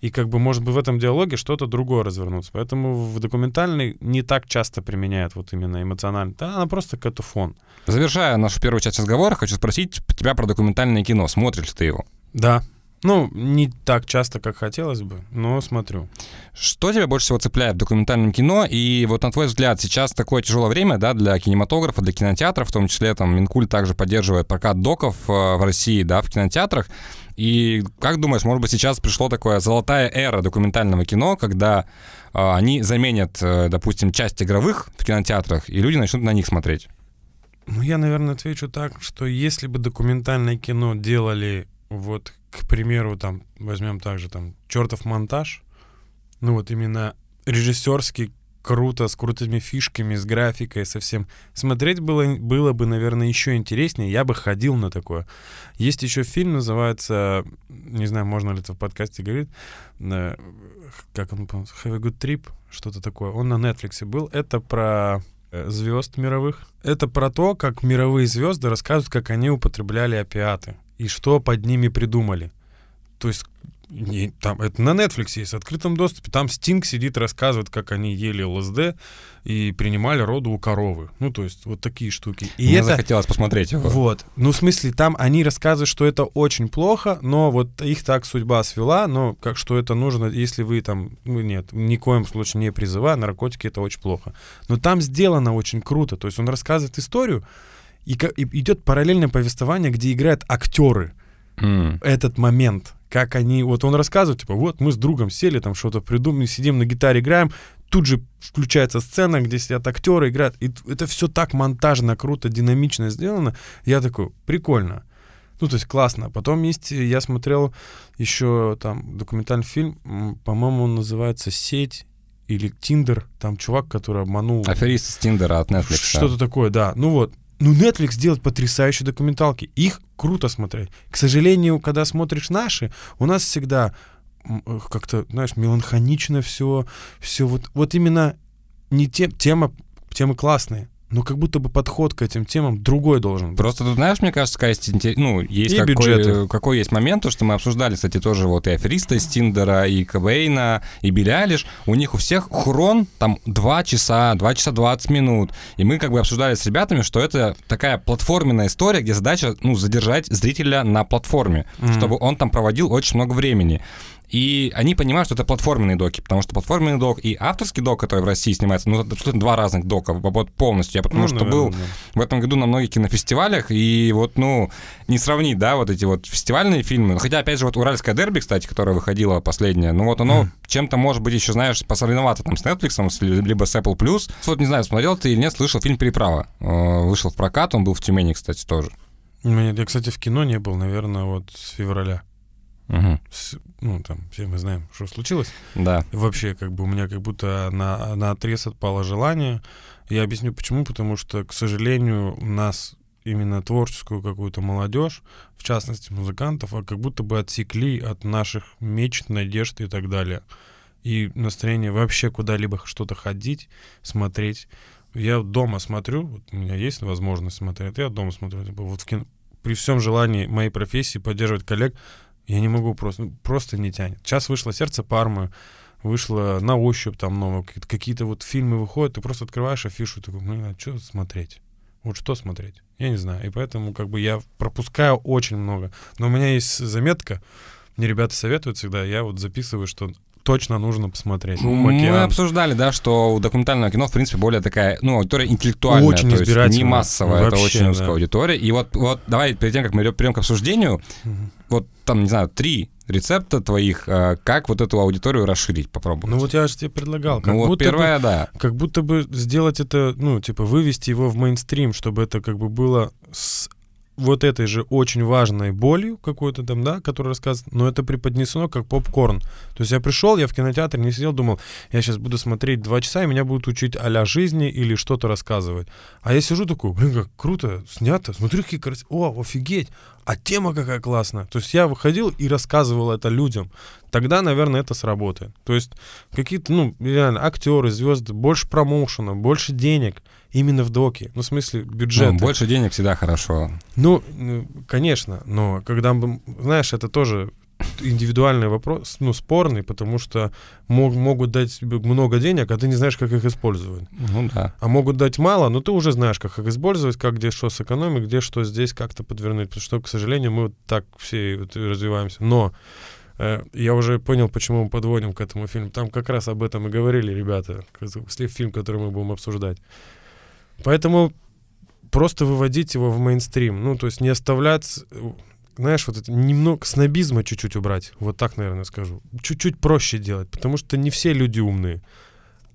и как бы, может быть, в этом диалоге что-то другое развернуться. Поэтому в документальной не так часто применяют вот именно эмоционально. Да, она просто какой-то фон. Завершая нашу первую часть разговора, хочу спросить тебя про документальное кино. Смотришь ли ты его? Да, ну, не так часто, как хотелось бы, но смотрю. Что тебя больше всего цепляет в документальном кино? И вот на твой взгляд, сейчас такое тяжелое время, да, для кинематографа, для кинотеатров, в том числе там Минкуль также поддерживает прокат доков э, в России, да, в кинотеатрах. И как думаешь, может быть, сейчас пришло такое золотая эра документального кино, когда э, они заменят, э, допустим, часть игровых в кинотеатрах, и люди начнут на них смотреть? Ну, я, наверное, отвечу так, что если бы документальное кино делали вот к примеру, там, возьмем также там чертов монтаж, ну вот именно режиссерский круто, с крутыми фишками, с графикой, совсем. Смотреть было, было бы, наверное, еще интереснее. Я бы ходил на такое. Есть еще фильм, называется, не знаю, можно ли это в подкасте говорить, э, как он, Have a Good Trip, что-то такое. Он на Netflix был. Это про э, звезд мировых. Это про то, как мировые звезды рассказывают, как они употребляли опиаты и что под ними придумали. То есть не, там, это на Netflix есть, в открытом доступе. Там Стинг сидит, рассказывает, как они ели ЛСД и принимали роду у коровы. Ну, то есть вот такие штуки. И Мне это, захотелось посмотреть его. Вот. Ну, в смысле, там они рассказывают, что это очень плохо, но вот их так судьба свела, но как что это нужно, если вы там... Ну, нет, ни в коем случае не призывая, наркотики это очень плохо. Но там сделано очень круто. То есть он рассказывает историю, и, и идет параллельное повествование, где играют актеры mm. этот момент. Как они, вот он рассказывает, типа, вот мы с другом сели, там что-то придумали, сидим на гитаре играем, тут же включается сцена, где сидят актеры, играют. И это все так монтажно, круто, динамично сделано. Я такой, прикольно. Ну, то есть классно. Потом есть, я смотрел еще там документальный фильм, по-моему, он называется «Сеть» или «Тиндер». Там чувак, который обманул... Аферист с Тиндера от Netflix. Что-то такое, да. Ну вот, ну, Netflix делает потрясающие документалки. Их круто смотреть. К сожалению, когда смотришь наши, у нас всегда э, как-то, знаешь, меланхонично все, все вот, вот именно не те, тема, темы классные, но как будто бы подход к этим темам другой должен быть. Просто тут, знаешь, мне кажется, какая есть, ну, есть и какой, какой есть момент, то, что мы обсуждали, кстати, тоже вот и афериста из Тиндера, и Квейна, и Билли Алиш, у них у всех хрон там 2 часа, 2 часа 20 минут, и мы как бы обсуждали с ребятами, что это такая платформенная история, где задача, ну, задержать зрителя на платформе, mm-hmm. чтобы он там проводил очень много времени. И они понимают, что это платформенные доки, потому что платформенный док и авторский док, который в России снимается, ну, это абсолютно два разных дока, вот полностью. Я потому ну, что наверное, был да. в этом году на многих кинофестивалях, и вот, ну, не сравнить, да, вот эти вот фестивальные фильмы. Хотя, опять же, вот «Уральская дерби», кстати, которая выходила последняя, ну, вот оно mm. чем-то, может быть, еще, знаешь, посоревноваться там с Netflix, либо с Apple+. Вот, не знаю, смотрел ты или нет, слышал фильм «Переправа». Э, вышел в прокат, он был в Тюмени, кстати, тоже. Я, кстати, в кино не был, наверное, вот с февраля. Угу. С, ну, там, все мы знаем, что случилось. Да. Вообще, как бы у меня как будто на, на отрез отпало желание. Я объясню почему. Потому что, к сожалению, у нас именно творческую какую-то молодежь, в частности музыкантов, а как будто бы отсекли от наших мечт, надежд и так далее. И настроение вообще куда-либо что-то ходить, смотреть. Я дома смотрю, вот у меня есть возможность смотреть, я дома смотрю. Типа, вот в кино, при всем желании моей профессии поддерживать коллег, я не могу просто, ну, просто не тянет. Сейчас вышло «Сердце Пармы», вышло «На ощупь» там новое, какие-то вот фильмы выходят, ты просто открываешь афишу такой, ну, а что смотреть? Вот что смотреть? Я не знаю. И поэтому как бы я пропускаю очень много. Но у меня есть заметка, мне ребята советуют всегда, я вот записываю, что точно нужно посмотреть. Шум, Мы обсуждали, да, что у документального кино, в принципе, более такая, ну, аудитория интеллектуальная, очень то есть не массовая, Вообще, это очень узкая да. аудитория. И вот, вот давай перед тем, как мы перейдем к обсуждению, угу. вот там, не знаю, три рецепта твоих, а, как вот эту аудиторию расширить, попробовать. Ну вот я же тебе предлагал. Как ну вот первое, бы, да. Как будто бы сделать это, ну, типа, вывести его в мейнстрим, чтобы это как бы было с вот этой же очень важной болью какой-то там, да, которая рассказывает, но это преподнесено как попкорн. То есть я пришел, я в кинотеатре не сидел, думал, я сейчас буду смотреть два часа, и меня будут учить а жизни или что-то рассказывать. А я сижу такой, блин, как круто, снято, смотрю, какие красивые, о, офигеть, а тема какая классная. То есть я выходил и рассказывал это людям. Тогда, наверное, это сработает. То есть какие-то, ну, реально, актеры, звезды, больше промоушена, больше денег — именно в доке. Ну, в смысле, бюджет. Ну, больше денег всегда хорошо. Ну, конечно, но когда, знаешь, это тоже индивидуальный вопрос, ну, спорный, потому что мог, могут дать много денег, а ты не знаешь, как их использовать. Ну да. А могут дать мало, но ты уже знаешь, как их использовать, как где что сэкономить, где что здесь как-то подвернуть. Потому что, к сожалению, мы вот так все вот развиваемся. Но э, я уже понял, почему мы подводим к этому фильму. Там как раз об этом и говорили ребята, фильм, который мы будем обсуждать. Поэтому просто выводить его в мейнстрим. Ну, то есть не оставлять, знаешь, вот это немного снобизма чуть-чуть убрать. Вот так, наверное, скажу. Чуть-чуть проще делать, потому что не все люди умные,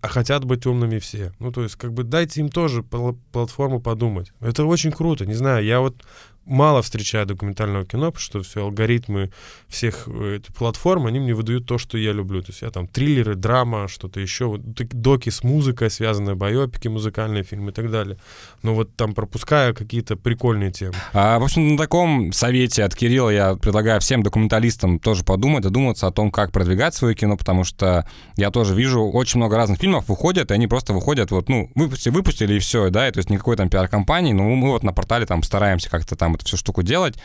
а хотят быть умными все. Ну, то есть, как бы дайте им тоже платформу подумать. Это очень круто. Не знаю, я вот мало встречаю документального кино, потому что все алгоритмы всех э, платформ, они мне выдают то, что я люблю. То есть я там триллеры, драма, что-то еще, вот, доки с музыкой связанные, байопики, музыкальные фильмы и так далее. Но вот там пропускаю какие-то прикольные темы. А, в общем, на таком совете от Кирилла я предлагаю всем документалистам тоже подумать, задуматься о том, как продвигать свое кино, потому что я тоже вижу очень много разных фильмов выходят, и они просто выходят вот, ну, выпустили, выпустили и все, да, и, то есть никакой там пиар-компании, но мы вот на портале там стараемся как-то там эту всю штуку делать.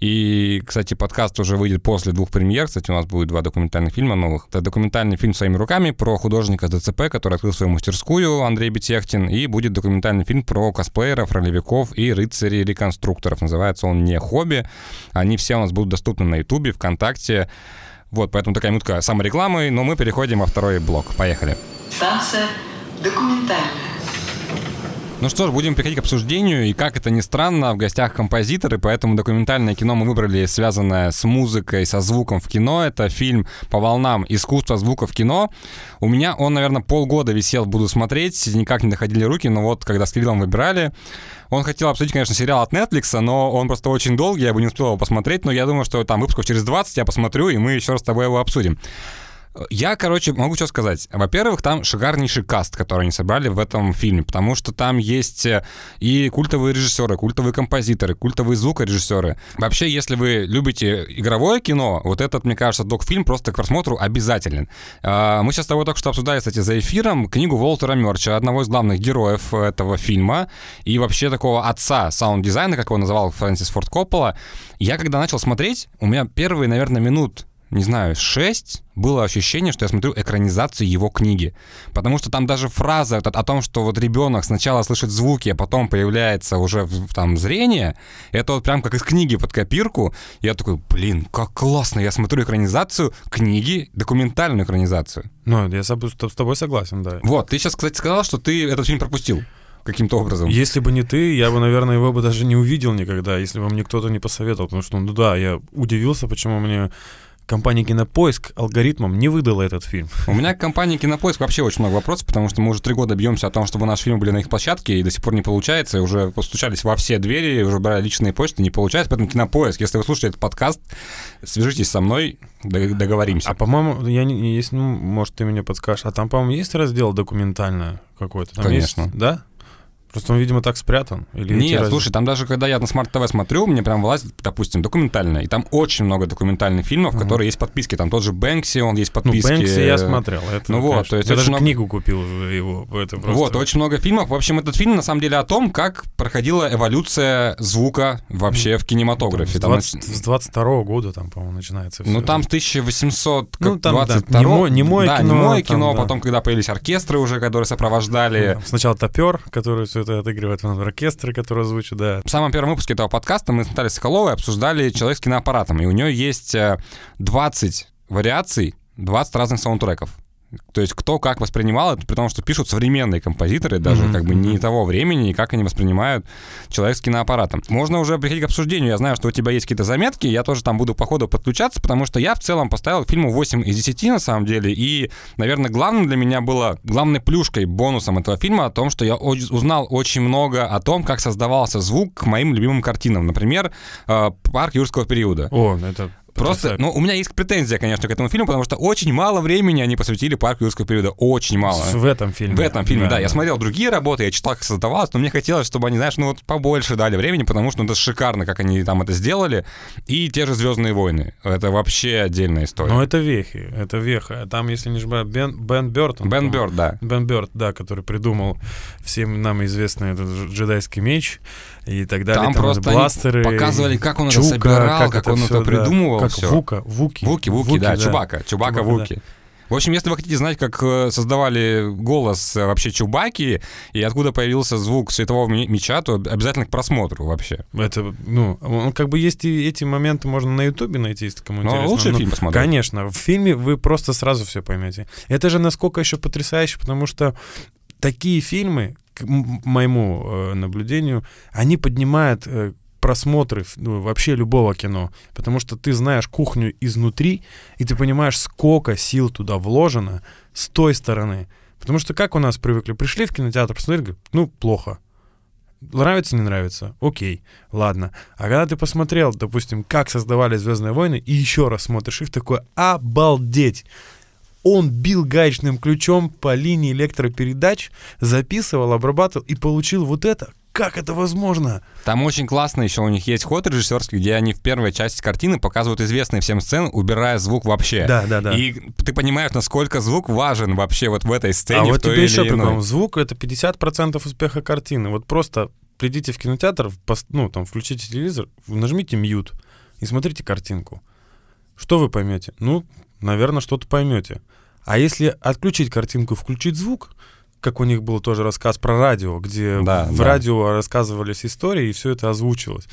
И, кстати, подкаст уже выйдет после двух премьер. Кстати, у нас будет два документальных фильма новых. Это документальный фильм своими руками про художника ДЦП, который открыл свою мастерскую, Андрей Бетехтин. И будет документальный фильм про косплееров, ролевиков и рыцарей-реконструкторов. Называется он «Не хобби». Они все у нас будут доступны на Ютубе, ВКонтакте. Вот, поэтому такая минутка саморекламы, но мы переходим во второй блок. Поехали. Станция документальная. Ну что ж, будем переходить к обсуждению. И как это ни странно, в гостях композиторы, поэтому документальное кино мы выбрали, связанное с музыкой, со звуком в кино. Это фильм «По волнам. Искусство звука в кино». У меня он, наверное, полгода висел, буду смотреть, никак не доходили руки, но вот когда с Кириллом выбирали, он хотел обсудить, конечно, сериал от Netflix, но он просто очень долгий, я бы не успел его посмотреть, но я думаю, что там выпусков через 20 я посмотрю, и мы еще раз с тобой его обсудим. Я, короче, могу что сказать. Во-первых, там шикарнейший каст, который они собрали в этом фильме, потому что там есть э, и культовые режиссеры, культовые композиторы, культовые звукорежиссеры. Вообще, если вы любите игровое кино, вот этот, мне кажется, док-фильм просто к просмотру обязателен. А, мы сейчас с тобой только что обсуждали, кстати, за эфиром книгу Волтера Мерча, одного из главных героев этого фильма, и вообще такого отца саунд-дизайна, как его называл Фрэнсис Форд Коппола. Я когда начал смотреть, у меня первые, наверное, минут не знаю, 6 было ощущение, что я смотрю экранизацию его книги. Потому что там даже фраза о том, что вот ребенок сначала слышит звуки, а потом появляется уже там зрение, это вот прям как из книги под копирку. Я такой, блин, как классно, я смотрю экранизацию книги, документальную экранизацию. Ну, я с тобой согласен, да. Вот, ты сейчас, кстати, сказал, что ты этот фильм пропустил каким-то образом. Если бы не ты, я бы, наверное, его бы даже не увидел никогда, если бы мне кто-то не посоветовал, потому что, ну да, я удивился, почему мне компания Кинопоиск алгоритмом не выдала этот фильм. У меня к компании Кинопоиск вообще очень много вопросов, потому что мы уже три года бьемся о том, чтобы наши фильмы были на их площадке, и до сих пор не получается. Уже постучались во все двери, уже брали личные почты, не получается. Поэтому Кинопоиск, если вы слушаете этот подкаст, свяжитесь со мной, договоримся. А по-моему, я не, есть, ну, может, ты меня подскажешь, а там, по-моему, есть раздел документальное какой-то? Там Конечно. Есть, да? Просто он, видимо, так спрятан. Или Нет, раз... слушай, там даже когда я на Smart TV смотрю, мне прям вылазит, допустим, документальное. И там очень много документальных фильмов, uh-huh. которые есть подписки. Там тот же Бэнкси, он есть подписки. Ну, Бэнкси я смотрел. Это, ну вот, то есть я даже много... книгу купил его. Это просто... Вот, очень много фильмов. В общем, этот фильм на самом деле о том, как проходила эволюция звука вообще в кинематографе. Там, с, 20, с 22 года там, по-моему, начинается все. Ну, там 1822 ну, там, да, немое, немое да, кино. Немое кино, там, да. потом, когда появились оркестры уже, которые сопровождали. Ну, сначала топер, который все это отыгрывает оркестры, которые озвучу, да. В самом первом выпуске этого подкаста мы с Натальей Соколовой обсуждали «Человек с киноаппаратом», и у нее есть 20 э, вариаций, 20 разных саундтреков. То есть кто как воспринимал это, при том, что пишут современные композиторы, даже mm-hmm. как бы не того времени, и как они воспринимают человек с киноаппаратом. Можно уже приходить к обсуждению. Я знаю, что у тебя есть какие-то заметки, я тоже там буду по ходу подключаться, потому что я в целом поставил фильму 8 из 10 на самом деле, и, наверное, главным для меня было, главной плюшкой, бонусом этого фильма о том, что я узнал очень много о том, как создавался звук к моим любимым картинам. Например, э, «Парк юрского периода». О, это Просто, ну, у меня есть претензия, конечно, к этому фильму, потому что очень мало времени они посвятили парку юрского периода. Очень мало. В этом фильме. В этом фильме, да. да. Я смотрел другие работы, я читал, как создавалось, но мне хотелось, чтобы они, знаешь, ну вот побольше дали времени, потому что ну, это шикарно, как они там это сделали. И те же Звездные войны. Это вообще отдельная история. Ну, это вехи, это веха. Там, если не ошибаюсь, Бен, Бен Бёртон. Бен Бёрд, да. Бен Бёрд, да, который придумал всем нам известный этот джедайский меч и так далее. Там, там просто бластеры, показывали, как он Чука, это собирал, как, как это он все, это придумывал. Да, как все. Вука, Вуки. Вуки, Вуки, Вуки да, да, Чубака, Чубака, Вуки. Да. В общем, если вы хотите знать, как э, создавали голос э, вообще Чубаки и откуда появился звук светового меча, то обязательно к просмотру вообще. Это, ну, он как бы есть и эти моменты можно на Ютубе найти, если кому Но интересно. лучше ну, фильм посмотреть. Конечно, в фильме вы просто сразу все поймете. Это же насколько еще потрясающе, потому что такие фильмы, к моему э, наблюдению, они поднимают э, просмотры ну, вообще любого кино, потому что ты знаешь кухню изнутри, и ты понимаешь, сколько сил туда вложено с той стороны. Потому что как у нас привыкли, пришли в кинотеатр, посмотрели, ну, плохо. Нравится, не нравится? Окей, ладно. А когда ты посмотрел, допустим, как создавали Звездные войны, и еще раз смотришь их, такой, обалдеть! Он бил гаечным ключом по линии электропередач, записывал, обрабатывал и получил вот это. Как это возможно? Там очень классно еще у них есть ход режиссерский, где они в первой части картины показывают известные всем сцены, убирая звук вообще. Да, да, да. И ты понимаешь, насколько звук важен вообще вот в этой сцене. А вот тебе еще прикол. Звук — это 50% успеха картины. Вот просто придите в кинотеатр, ну, там, включите телевизор, нажмите мьют и смотрите картинку. Что вы поймете? Ну, наверное, что-то поймете. А если отключить картинку, включить звук, как у них был тоже рассказ про радио, где да, в да. радио рассказывались истории, и все это озвучивалось.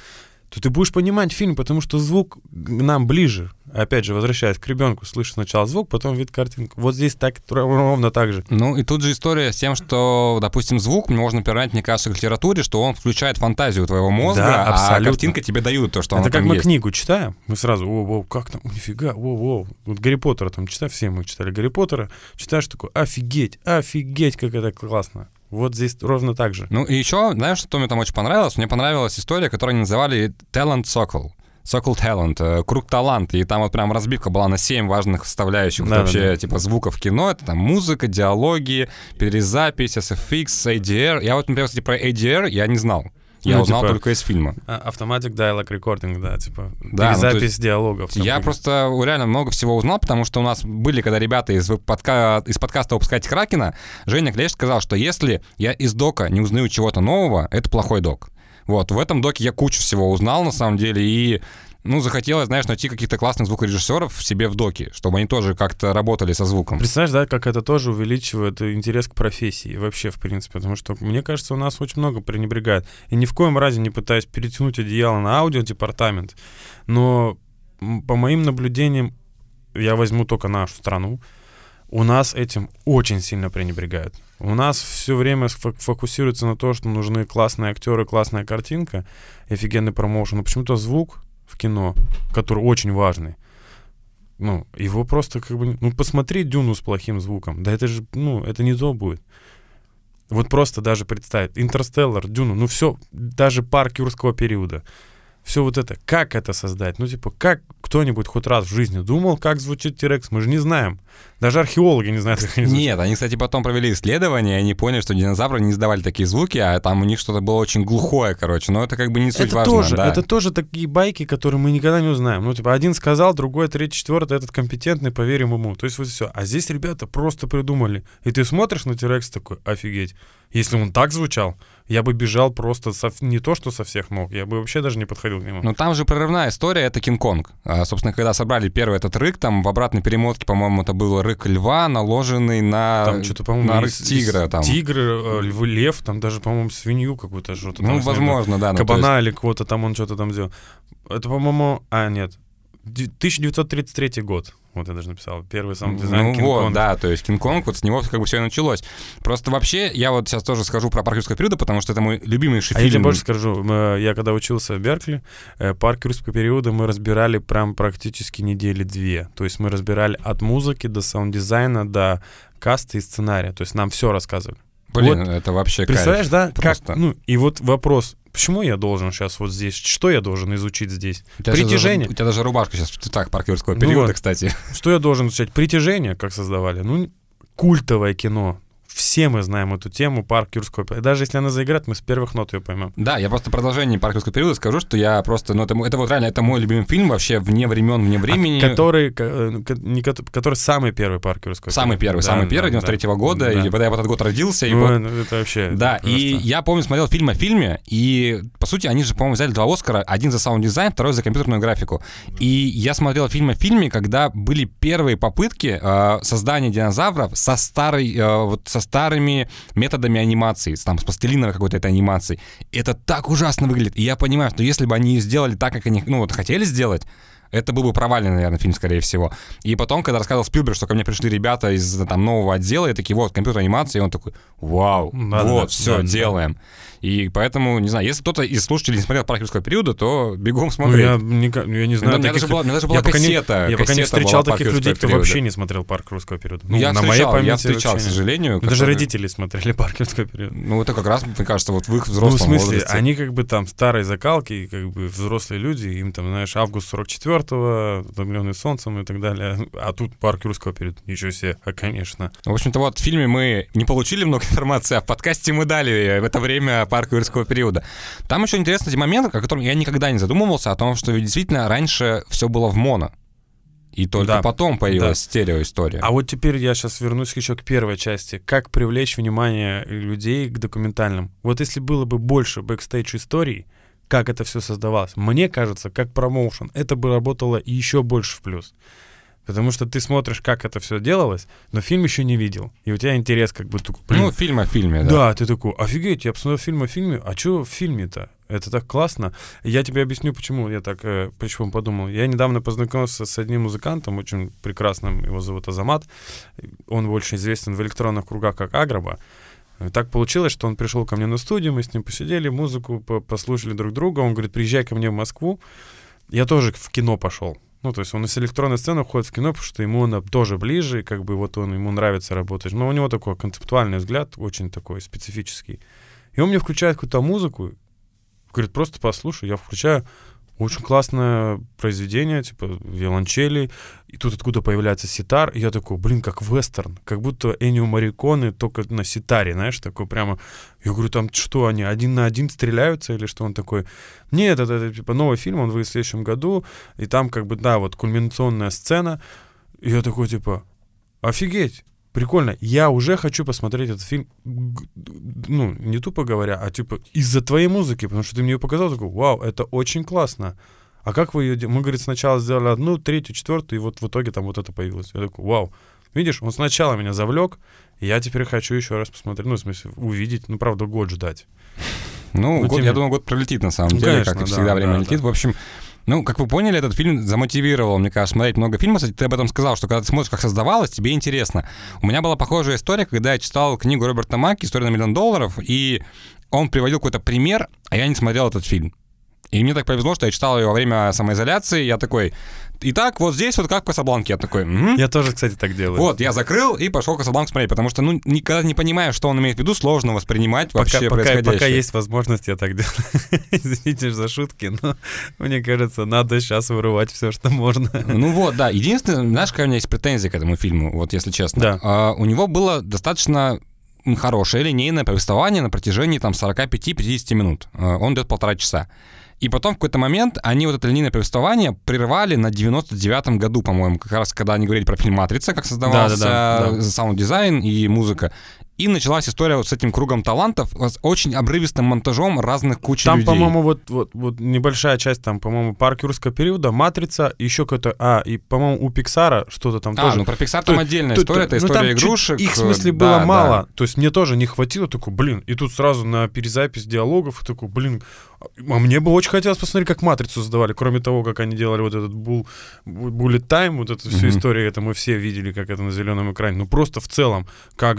То ты будешь понимать фильм, потому что звук нам ближе. Опять же, возвращаясь к ребенку, слышишь сначала звук, потом вид картинку. Вот здесь так ровно так же. Ну и тут же история с тем, что, допустим, звук можно передать, мне кажется, к литературе, что он включает фантазию твоего мозга, Да, а абсолютно. картинка тебе дают то, что Это как мы есть. книгу читаем, мы сразу, о, о, как там, нифига, о, о. Вот Гарри Поттера там читаем, все мы читали Гарри Поттера, читаешь такой, офигеть, офигеть, как это классно. Вот здесь ровно так же. Ну и еще, знаешь, что мне там очень понравилось? Мне понравилась история, которую они называли Talent Circle. Circle Talent, э, круг таланта, и там вот прям разбивка была на семь важных составляющих Да, вообще, да, да. типа, звуков кино, это там музыка, диалоги, перезапись, SFX, ADR. Я вот, например, кстати, про ADR я не знал. Я Ну, узнал типа, только из фильма. А, Automatic Dialogue Recording, да, типа Да, ну, то перезапись есть диалогов. Я просто реально много всего узнал, потому что у нас были, когда ребята из, подка... из подкаста «Выпускать Кракена», Женя Клещ сказал, что если я из дока не узнаю чего-то нового, это плохой док. Вот, в этом доке я кучу всего узнал, на самом деле, и ну, захотелось, знаешь, найти каких-то классных звукорежиссеров себе в доке, чтобы они тоже как-то работали со звуком. Представляешь, да, как это тоже увеличивает интерес к профессии вообще, в принципе, потому что, мне кажется, у нас очень много пренебрегает. И ни в коем разе не пытаюсь перетянуть одеяло на аудиодепартамент, но по моим наблюдениям, я возьму только нашу страну, у нас этим очень сильно пренебрегают. У нас все время фокусируется на то, что нужны классные актеры, классная картинка, офигенный промоушен. Но почему-то звук в кино, который очень важный, ну, его просто как бы... Ну, посмотри Дюну с плохим звуком. Да это же, ну, это не то будет. Вот просто даже представить. Интерстеллар, Дюну, ну все, даже парк юрского периода. Все вот это, как это создать? Ну, типа, как кто-нибудь хоть раз в жизни думал, как звучит Тирекс? Мы же не знаем. Даже археологи не знают, как они звучат. Нет, они, кстати, потом провели исследование, и они поняли, что динозавры не издавали такие звуки, а там у них что-то было очень глухое, короче. Но это как бы не суть это важно. тоже, да. это тоже такие байки, которые мы никогда не узнаем. Ну, типа, один сказал, другой, третий, четвертый, этот компетентный, поверим ему. То есть вот все. А здесь ребята просто придумали. И ты смотришь на Тирекс такой, офигеть. Если он так звучал, я бы бежал просто со- не то, что со всех ног, я бы вообще даже не подходил к нему. Ну там же прорывная история, это Кинг-Конг. А, собственно, когда собрали первый этот рык, там в обратной перемотке, по-моему, это был рык льва, наложенный на, там что-то, по-моему, на рык из- тигра. Там. Тигр, э, льв, лев, там даже, по-моему, свинью какую-то что-то. Ну, там возможно, да. ну, то есть- Кабана или кого-то там он что-то там сделал. Это, по-моему, а, нет, Ди- 1933 год. Вот я даже написал. Первый саунд-дизайн Ну вот, Кинг-Конга. да, то есть Кинг-Конг, вот с него как бы все и началось. Просто вообще, я вот сейчас тоже скажу про парк юрского периода, потому что это мой любимейший А я тебе фильм. больше скажу, мы- я когда учился в Беркли, э, парк юрского периода мы разбирали прям практически недели две. То есть мы разбирали от музыки до саунд-дизайна, до каста и сценария. То есть нам все рассказывали. Блин, Вот. это вообще Представляешь, кайф. да? Просто. Как, ну, и вот вопрос, почему я должен сейчас вот здесь, что я должен изучить здесь? У тебя Притяжение. даже- у тебя даже рубашка сейчас в цветах парк юрского Ну периода, вот. кстати. Что я должен изучать? Притяжение, как создавали. Ну, культовое кино. Все мы знаем эту тему, парк юрского периода. Даже если она заиграет, мы с первых нот ее поймем. Да, я просто продолжение парк юрского периода скажу, что я просто, ну это, это вот реально, это мой любимый фильм вообще вне времен, вне времени. А который, ко- э, не ко- который самый первый парк юрского Самый периода. первый, Да, самый да, первый, да. 93 года, Да. и когда я в этот год родился, и Ну, вот- ну, это вообще... Да, это и просто- я помню, смотрел фильм о фильме, и, по сути, они же, по-моему, взяли два Оскара, один за саунд-дизайн, второй за компьютерную графику. И я смотрел фильм о фильме, когда были первые попытки э, создания динозавров со старой, э, вот со старыми методами анимации, там, с пластилиновой какой-то этой анимацией. Это так ужасно выглядит. И я понимаю, что если бы они сделали так, как они, ну, вот хотели сделать, это был бы провальный, наверное, фильм, скорее всего. И потом, когда рассказывал Спилберг, что ко мне пришли ребята из там нового отдела, и такие, вот, компьютер анимации, и он такой, вау, да, вот, да, все, да, да. И поэтому, не знаю, если кто-то из слушателей не смотрел «Парк юрского периода», то бегом Ну, смотреть. я, никак- я не У знаю. меня таких- даже была, у меня даже была я пока не- кассета. Я пока не кассета встречал была «Парк таких людей, кто периода». вообще не смотрел парк юрского периода. Ну, я на моей встречал, памяти я встречал, к вообще нет. сожалению. Ну, Даже которые- родители смотрели парк юрского периода. Ну, это как раз, мне кажется, вот в их Ну, в взрослом смысле, возрасте. они как бы там старой закалки, как бы взрослые люди, им там, знаешь, август 44-го, утомленный солнцем и так далее. А тут парк юрского периода. Ничего себе, а, конечно. В общем-то, вот в фильме мы не получили много [LAUGHS] информации, а в подкасте мы дали в это время парк юрского периода. Там еще интересный момент, о котором я никогда не задумывался, о том, что действительно раньше все было в моно. И только Да. потом появилась стереоистория. А вот теперь я сейчас вернусь еще к первой части. Как привлечь внимание людей к документальным? Вот если было бы больше бэкстейдж историй, как это все создавалось, мне кажется, как промоушен, это бы работало еще больше в плюс. Потому что ты смотришь, как это все делалось, но фильм еще не видел. И у тебя интерес как бы блин, Ну, фильм о фильме, да. да, ты такой, офигеть, я посмотрел фильм о фильме, а что в фильме-то? Это так классно. Я тебе объясню, почему я так, э, почему подумал. Я недавно познакомился с одним музыкантом, очень прекрасным, его зовут Азамат. Он больше известен в электронных кругах как Агроба. И Так получилось, что он пришел ко мне на студию, мы с ним посидели, музыку по- послушали друг друга. Он говорит, приезжай ко мне в Москву. Я тоже в кино пошел. Ну, то есть он из электронной сцены уходит в кино, потому что ему она тоже ближе, и как бы вот он, ему нравится работать. Но у него такой концептуальный взгляд, очень такой специфический. И он мне включает какую-то музыку, говорит, просто послушай. Я включаю, очень классное произведение, типа виолончели, и тут откуда появляется ситар, и я такой, блин, как вестерн, как будто Энио Мариконы, только на ситаре, знаешь, такой прямо... Я говорю, там что, они один на один стреляются или что? Он такой? Нет, это, это, типа новый фильм, он выйдет в следующем году, и там как бы, да, вот кульминационная сцена, и я такой, типа, офигеть, прикольно, я уже хочу посмотреть этот фильм, ну, не тупо говоря, а типа из-за твоей музыки, потому что ты мне ее показал, такой, вау, это очень классно. А как вы ее... Мы, говорит, сначала сделали одну, третью, четвертую, и вот в итоге там вот это появилось. Я такой, вау. Видишь, он сначала меня завлек, и я теперь хочу еще раз посмотреть, ну, в смысле, увидеть, ну, правда, год ждать. Ну, Ну, год, тем я думаю, год пролетит на самом Ну, деле, конечно, как и да, всегда время да, летит. да. В общем, ну, как вы поняли, этот фильм замотивировал, мне кажется, смотреть много фильмов. Кстати, ты об этом сказал, что когда ты смотришь, как создавалось, тебе интересно. У меня была похожая история, когда я читал книгу Роберта Маки «История на миллион долларов», и он приводил какой-то пример, а я не смотрел этот фильм. И мне так повезло, что я читал ее во время самоизоляции. Я такой, итак, вот здесь вот как в Касабланке. Я такой, «Мгм». Я тоже, кстати, так делаю. Вот, я закрыл и пошел Касабланку смотреть, потому что, ну, никогда не понимаешь, что он имеет в виду, сложно воспринимать Пока, вообще пока, происходящее. пока есть возможность, я так делаю. [LAUGHS] Извините за шутки, но мне кажется, надо сейчас вырывать все, что можно. Ну вот, да. Единственное, знаешь, какая у меня есть претензия к этому фильму, вот если честно. Да. А, у него было достаточно хорошее линейное повествование на протяжении там 45-50 минут. А, Он идет полтора часа. И потом в какой-то момент они вот это линейное повествование прервали на 99-м году, по-моему, как раз когда они говорили про фильм «Матрица», как создавался Да-да-да, да. саунд-дизайн и музыка. И началась история вот с этим кругом талантов, с очень обрывистым монтажом разных кучи Там, людей. по-моему, вот, вот, вот небольшая часть, там, по-моему, парк юрского периода, Матрица, еще какой-то... А, и, по-моему, у Пиксара что-то там А, тоже. ну про То- там отдельная то- история, то- это ну, история там чуть- игрушек. Их, в смысле, да, было да. мало. То есть мне тоже не хватило, такой, блин. И тут сразу на перезапись диалогов, такой, блин. А мне бы очень хотелось посмотреть, как «Матрицу» создавали. Кроме того, как они делали вот этот Bull, Bullet Time, вот эту всю Мгм. историю, это мы все видели, как это на зеленом экране. Ну, просто в целом, как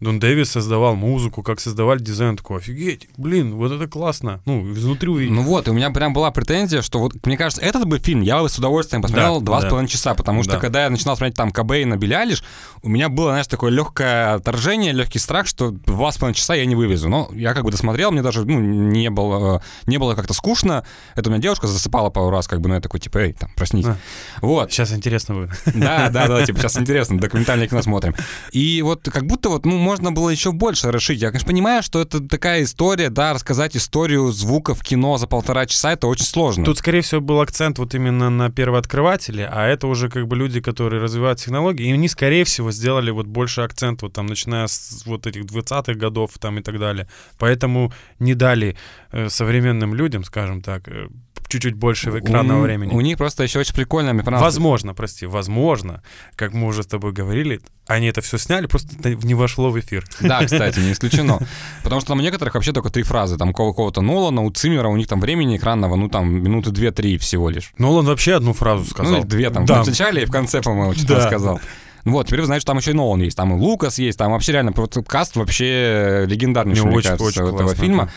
Дон Дэвис создавал музыку, как создавали дизайн, такой, офигеть, блин, вот это классно. Ну, изнутри увидеть. Ну вот, и у меня прям была претензия, что вот, мне кажется, этот бы фильм я бы с удовольствием посмотрел два с половиной часа, потому что Да. когда я начинал смотреть там Кобейна, Билли Айлиш, у меня было, знаешь, такое легкое отторжение, легкий страх, что два с половиной часа я не вывезу. Но я как бы досмотрел, мне даже ну, не было, не было как-то скучно. Это у меня девушка засыпала пару раз, как бы, ну я такой, типа, эй, там, проснись. А. Вот. Сейчас интересно будет. [LAUGHS] Да, да, да, типа сейчас интересно, документальное кино смотрим. И вот как будто вот, ну, можно было еще больше расшить. Я, конечно, понимаю, что это такая история, да, рассказать историю звука в кино за полтора часа, это очень сложно. Тут, скорее всего, был акцент вот именно на первооткрывателе, а это уже как бы люди, которые развивают технологии, и они, скорее всего, сделали вот больше акцент вот там, начиная с вот этих 20-х годов там и так далее. Поэтому не дали э, современным людям, скажем так, э, чуть-чуть больше экранного у, времени. У них просто еще очень прикольно, мне понравилось. Возможно, прости, возможно, как мы уже с тобой говорили, они это все сняли, просто не вошло в эфир. Да, кстати, не [LAUGHS] исключено. Потому что там у некоторых вообще только три фразы. Там у кого-то Нолана, у Циммера, у них там времени экранного, ну там минуты две-три всего лишь. Нолан вообще одну фразу сказал. Ну, две там. Да. В начале и в конце, по-моему, что-то Да. сказал. Вот, теперь вы знаете, что там еще и Нолан есть, там и Лукас есть, там вообще реально вот каст вообще легендарнейший, Мне мне очень- кажется, очень этого классно, фильма.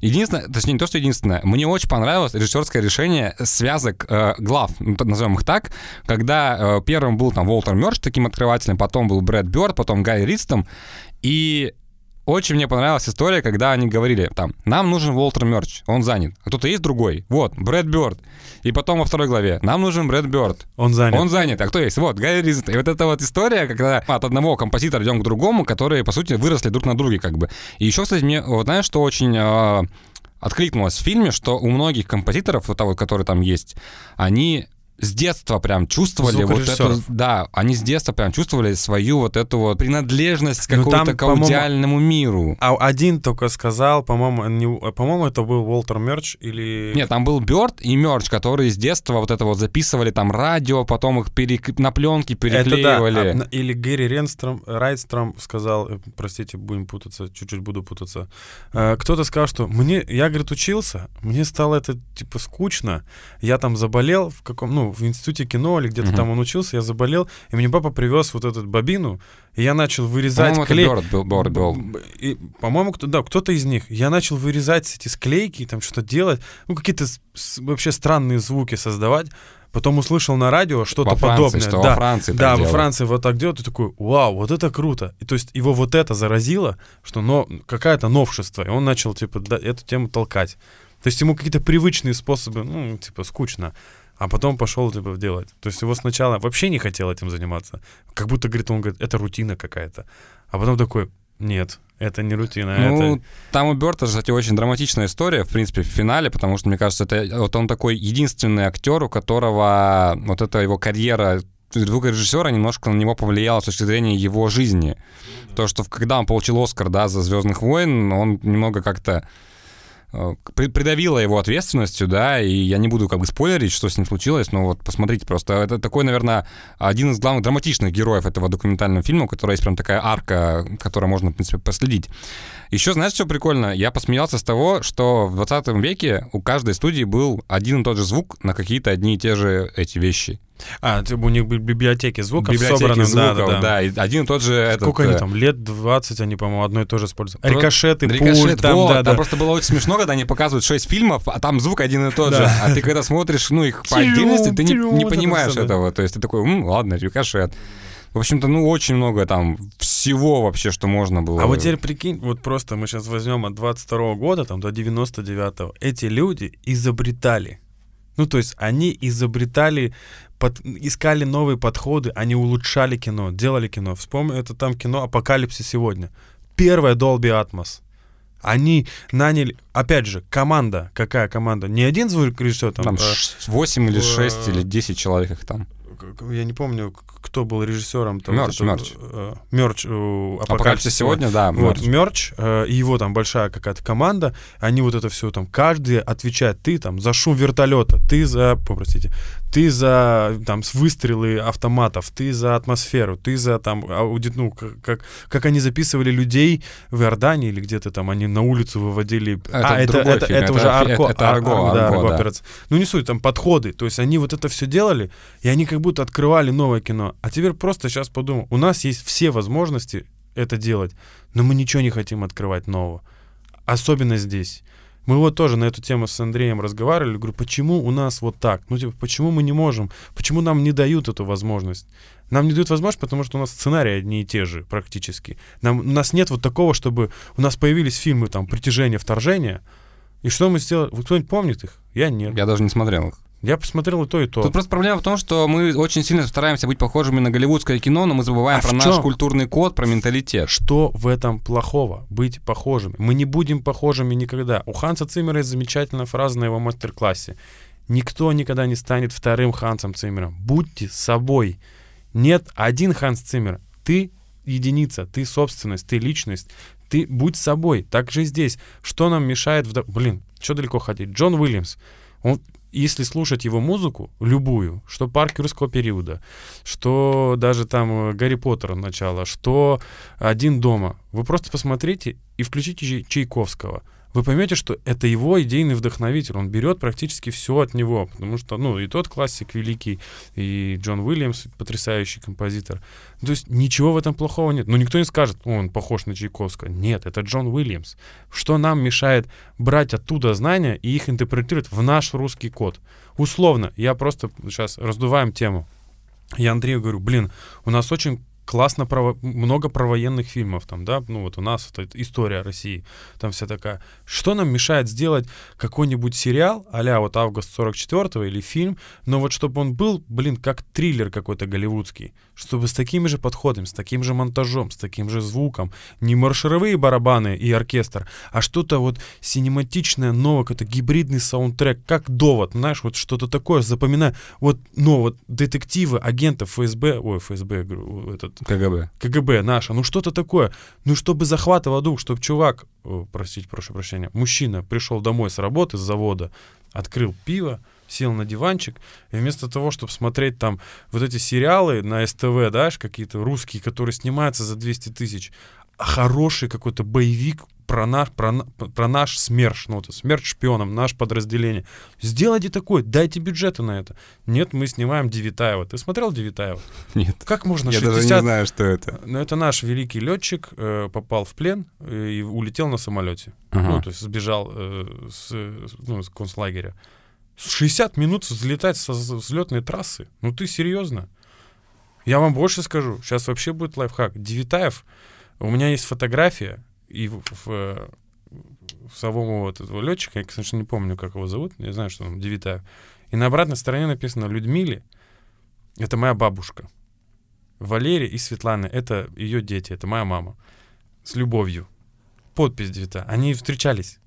Единственное, точнее, не то, что единственное, мне очень понравилось режиссерское решение связок э, глав, ну, назовем их так, когда э, первым был там Уолтер Мёрч таким открывателем, потом был Брэд Бёрд, потом Гай Ристом, и очень мне понравилась история, когда они говорили, там, нам нужен Уолтер Мёрч, он занят. А кто-то есть другой? Вот, Брэд Бёрд. И потом во второй главе, нам нужен Брэд Бёрд. Он занят. Он занят, а кто есть? Вот, Гай Ризет. И вот эта вот история, когда от одного композитора идем к другому, которые, по сути, выросли друг на друге, как бы. И еще, кстати, мне, вот знаешь, что очень э, откликнулось в фильме, что у многих композиторов, вот того, которые там есть, они с детства прям чувствовали вот это, да, они с детства прям чувствовали свою вот эту вот принадлежность к Ну, какому-то к аудиальному миру. А один только сказал, по-моему, не- по-моему, это был Уолтер Мерч или... Нет, там был Бёрд и Мёрч, которые с детства вот это вот записывали там радио, потом их перек- на пленке Это да. переклеивали. А, на- или Гэри Ренстром, Райтстром сказал, э, простите, будем путаться, чуть-чуть буду путаться. Э, Кто-то сказал, что мне, я, говорит, учился, мне стало это, типа, скучно. Я там заболел в каком, ну, в институте кино или где-то Мгм. там он учился, я заболел, и мне папа привез вот эту бобину, и я начал вырезать это клей. Бёрд был, Бёрд был. И, по-моему, кто, да, кто-то из них. Я начал вырезать эти склейки, там что-то делать, ну, какие-то вообще странные звуки создавать. Потом услышал на радио что-то Во Франции, подобное. что да, во Франции да, во делают. Франции вот так делают, и такой, вау, вот это круто. И то есть его вот это заразило, что но, какая-то новшество, и он начал, типа, да, эту тему толкать. То есть ему какие-то привычные способы, ну, типа, скучно. А потом пошел, типа, делать. То есть его сначала вообще не хотел этим заниматься. Как будто, говорит, он говорит, это рутина какая-то. А потом такой, нет, это не рутина, Ну, это... там у Бёрта, кстати, очень драматичная история, в принципе, в финале, потому что, мне кажется, это вот он такой единственный актер, у которого вот эта его карьера звукорежиссера немножко на него повлияла с точки зрения его жизни. То, что когда он получил Оскар, да, за «Звездных войн», он немного как-то э, при- придавило его ответственностью, да, и я не буду как бы спойлерить, что с ним случилось, но вот посмотрите просто. Это такой, наверное, один из главных драматичных героев этого документального фильма, у которого есть прям такая арка, которую можно, в принципе, последить. Еще, знаешь, что прикольно? Я посмеялся с того, что в 20 веке у каждой студии был один и тот же звук на какие-то одни и те же эти вещи. А, типа, у них библиотеки звуков Библиотеки собраны. звуков, да, да, да. и один и тот же... этот, Сколько они э, там? Лет 20 они, по-моему, одно и то же используют. Рикошеты, Рикошет, пуль, там, вот, да, там да. просто было очень смешно, когда они показывают 6 фильмов, а там звук один и тот Да. же. А ты когда смотришь, ну, их по отдельности, ты не, не понимаешь этого. То есть ты такой, «М, ладно, рикошет. В общем-то, ну, очень много там всего вообще, что можно было. А вот теперь прикинь, вот просто мы сейчас возьмем от 22 года там, до 99-го. Эти люди изобретали. Ну, то есть они изобретали, под- искали новые подходы, они улучшали кино, делали кино. Вспомни, это там кино «Апокалипсис сегодня». Первое Dolby Atmos. Они наняли, опять же, команда. Какая команда? Не один звукорежиссер там. Там э, 8 или э, 6 или 10 человек их там. я не помню, кто был режиссером. там, Мёрч, вот Мёрч. э, Мёрч, э, Апокалипсис сегодня, да. Вот, мерч, э, его там большая какая-то команда, они вот это все там, каждый отвечает, ты там за шум вертолета, ты за, о, простите, ты за там выстрелы автоматов, ты за атмосферу, ты за там аудит, ну, как, как, как они записывали людей в Иордании или где-то там, они на улицу выводили. Это а, это, это, фильм, это это уже Арко, это- это Ар- Арго, Ар- да, Арго, Арго да. операция. Ну, не суть, там подходы. То есть они вот это все делали, и они как будто открывали новое кино. А теперь просто сейчас подумал, у нас есть все возможности это делать, но мы ничего не хотим открывать нового. Особенно здесь. Мы вот тоже на эту тему с Андреем разговаривали. Говорю, почему у нас вот так? Ну, типа, почему мы не можем? Почему нам не дают эту возможность? Нам не дают возможность, потому что у нас сценарии одни и те же практически. Нам, у нас нет вот такого, чтобы у нас появились фильмы там «Притяжение», «Вторжение», и что мы сделали? Вы кто-нибудь помнит их? Я нет. Я даже не смотрел их. Я посмотрел и то, и то. Тут просто проблема в том, что мы очень сильно стараемся быть похожими на голливудское кино, но мы забываем А про наш культурный код, про менталитет. Что в этом плохого? Быть похожими. Мы не будем похожими никогда. У Ханса Циммера есть замечательная фраза на его мастер-классе. Никто никогда не станет вторым Хансом Циммером. Будьте собой. Нет один Ханс Циммер. Ты единица, ты собственность, ты личность. Ты будь собой. Так же и здесь. Что нам мешает... вдох- Блин, что далеко ходить? Джон Уильямс. Он, если слушать его музыку, любую, что парк юрского периода, что даже там э, Гарри Поттер начало, что один дома, вы просто посмотрите и включите Чай- Чайковского. Вы поймете, что это его идейный вдохновитель. Он берет практически все от него, потому что, ну, и тот классик великий, и Джон Уильямс потрясающий композитор. То есть ничего в этом плохого нет. Но никто не скажет, «О, он похож на Чайковского. Нет, это Джон Уильямс. Что нам мешает брать оттуда знания и их интерпретировать в наш русский код? Условно, я просто сейчас раздуваем тему. Я Андрею говорю, блин, у нас очень классно про, много про военных фильмов там, да, ну вот у нас это история России, там вся такая. Что нам мешает сделать какой-нибудь сериал, а вот «Август 44-го» или фильм, но вот чтобы он был, блин, как триллер какой-то голливудский, чтобы с такими же подходами, с таким же монтажом, с таким же звуком, не маршировые барабаны и оркестр, а что-то вот синематичное, новое, какой-то гибридный саундтрек, как довод, знаешь, вот что-то такое, запоминаю, вот, ну вот детективы, агентов ФСБ, ой, ФСБ, этот... КГБ. КГБ наша, ну что-то такое, ну чтобы захватывало дух, чтобы чувак, о, простите, прошу прощения, мужчина пришел домой с работы, с завода, открыл пиво, сел на диванчик, и вместо того, чтобы смотреть там вот эти сериалы на СТВ, да, какие-то русские, которые снимаются за 200 тысяч, а хороший какой-то боевик про наш, про, про наш СМЕРШ, ну, это смерть шпионам, наше подразделение. Сделайте такой, дайте бюджеты на это. Нет, мы снимаем Девитаева. Ты смотрел Девитаева? [LAUGHS] Нет. Как можно Я 60... даже не знаю, что это. Ну, это наш великий летчик, э, попал в плен э, и улетел на самолете. Ага. Ну, то есть сбежал э, с, ну, с концлагеря. 60 минут взлетать со взлетной трассы. Ну ты серьезно? Я вам больше скажу. Сейчас вообще будет лайфхак. Девитаев, у меня есть фотография, и в, в, в самого вот этого летчика, я, конечно, не помню, как его зовут, я знаю, что он Девитаев. И на обратной стороне написано Людмиле, это моя бабушка. Валерия и Светлана, это ее дети, это моя мама. С любовью. Подпись Девита. Они встречались.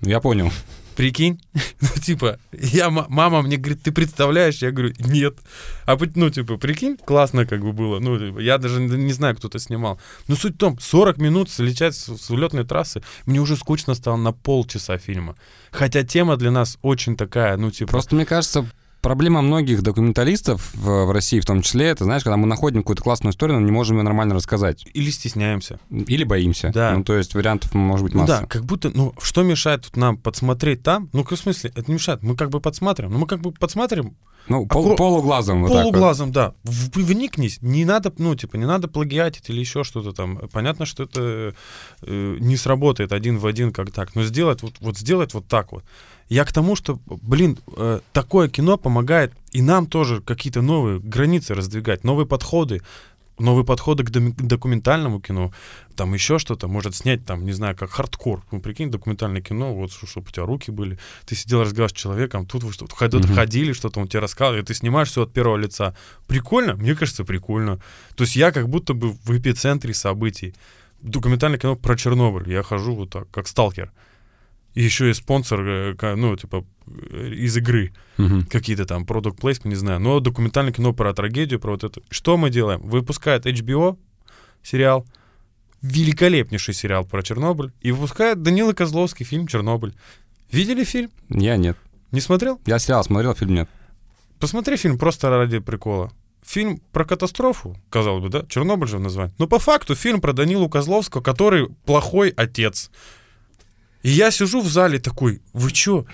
Я понял. Прикинь, [LAUGHS] ну, типа, я, мама мне говорит, ты представляешь? Я говорю, нет. А, ну, типа, прикинь, классно как бы было. Ну, типа, я даже не знаю, кто-то снимал. Но суть в том, 40 минут слетать с, с улетной трассы, мне уже скучно стало на полчаса фильма. Хотя тема для нас очень такая, ну, типа... Просто, мне кажется, проблема многих документалистов в, России в том числе, это, знаешь, когда мы находим какую-то классную историю, но не можем ее нормально рассказать. Или стесняемся. Или боимся. Да. Ну, то есть вариантов может быть Ну масса. да, как будто, ну, что мешает тут нам подсмотреть там? Ну, в смысле, это не мешает. Мы как бы подсматриваем. Ну, мы как бы подсматриваем Ну, пол- Аккура- полуглазом вот так вот. полуглазом, да. В- Вникнись. Не надо, ну, типа, не надо плагиатить или еще что-то там. Понятно, что это э, не сработает один в один как так. Но сделать вот, вот сделать вот так вот. Я к тому, что, блин, э, такое кино помогает и нам тоже какие-то новые границы раздвигать, новые подходы, новые подходы к документальному кино, там еще что-то, может снять там, не знаю, как хардкор. Ну, прикинь, документальное кино, вот, чтобы у тебя руки были, ты сидел, разговаривал с человеком, тут вы что-то Мгм. ходили, что-то он тебе рассказывал, и ты снимаешь все от первого лица. Прикольно? Мне кажется, прикольно. То есть я как будто бы в эпицентре событий. Документальное кино про Чернобыль. Я хожу вот так, как сталкер. И еще и спонсор, э, ну, типа, э, из игры Мгм. какие-то там product placement, не знаю, но документальное кино про трагедию, про вот это. Что мы делаем? Выпускает HBO сериал, великолепнейший сериал про Чернобыль, и выпускает Данила Козловский фильм «Чернобыль». Видели фильм? Я нет. Не смотрел? Я сериал смотрел, фильм нет. Посмотри фильм просто ради прикола. Фильм про катастрофу, казалось бы, да? Чернобыль же название. Но по факту фильм про Данилу Козловского, который плохой отец. И я сижу в зале такой, вы чё?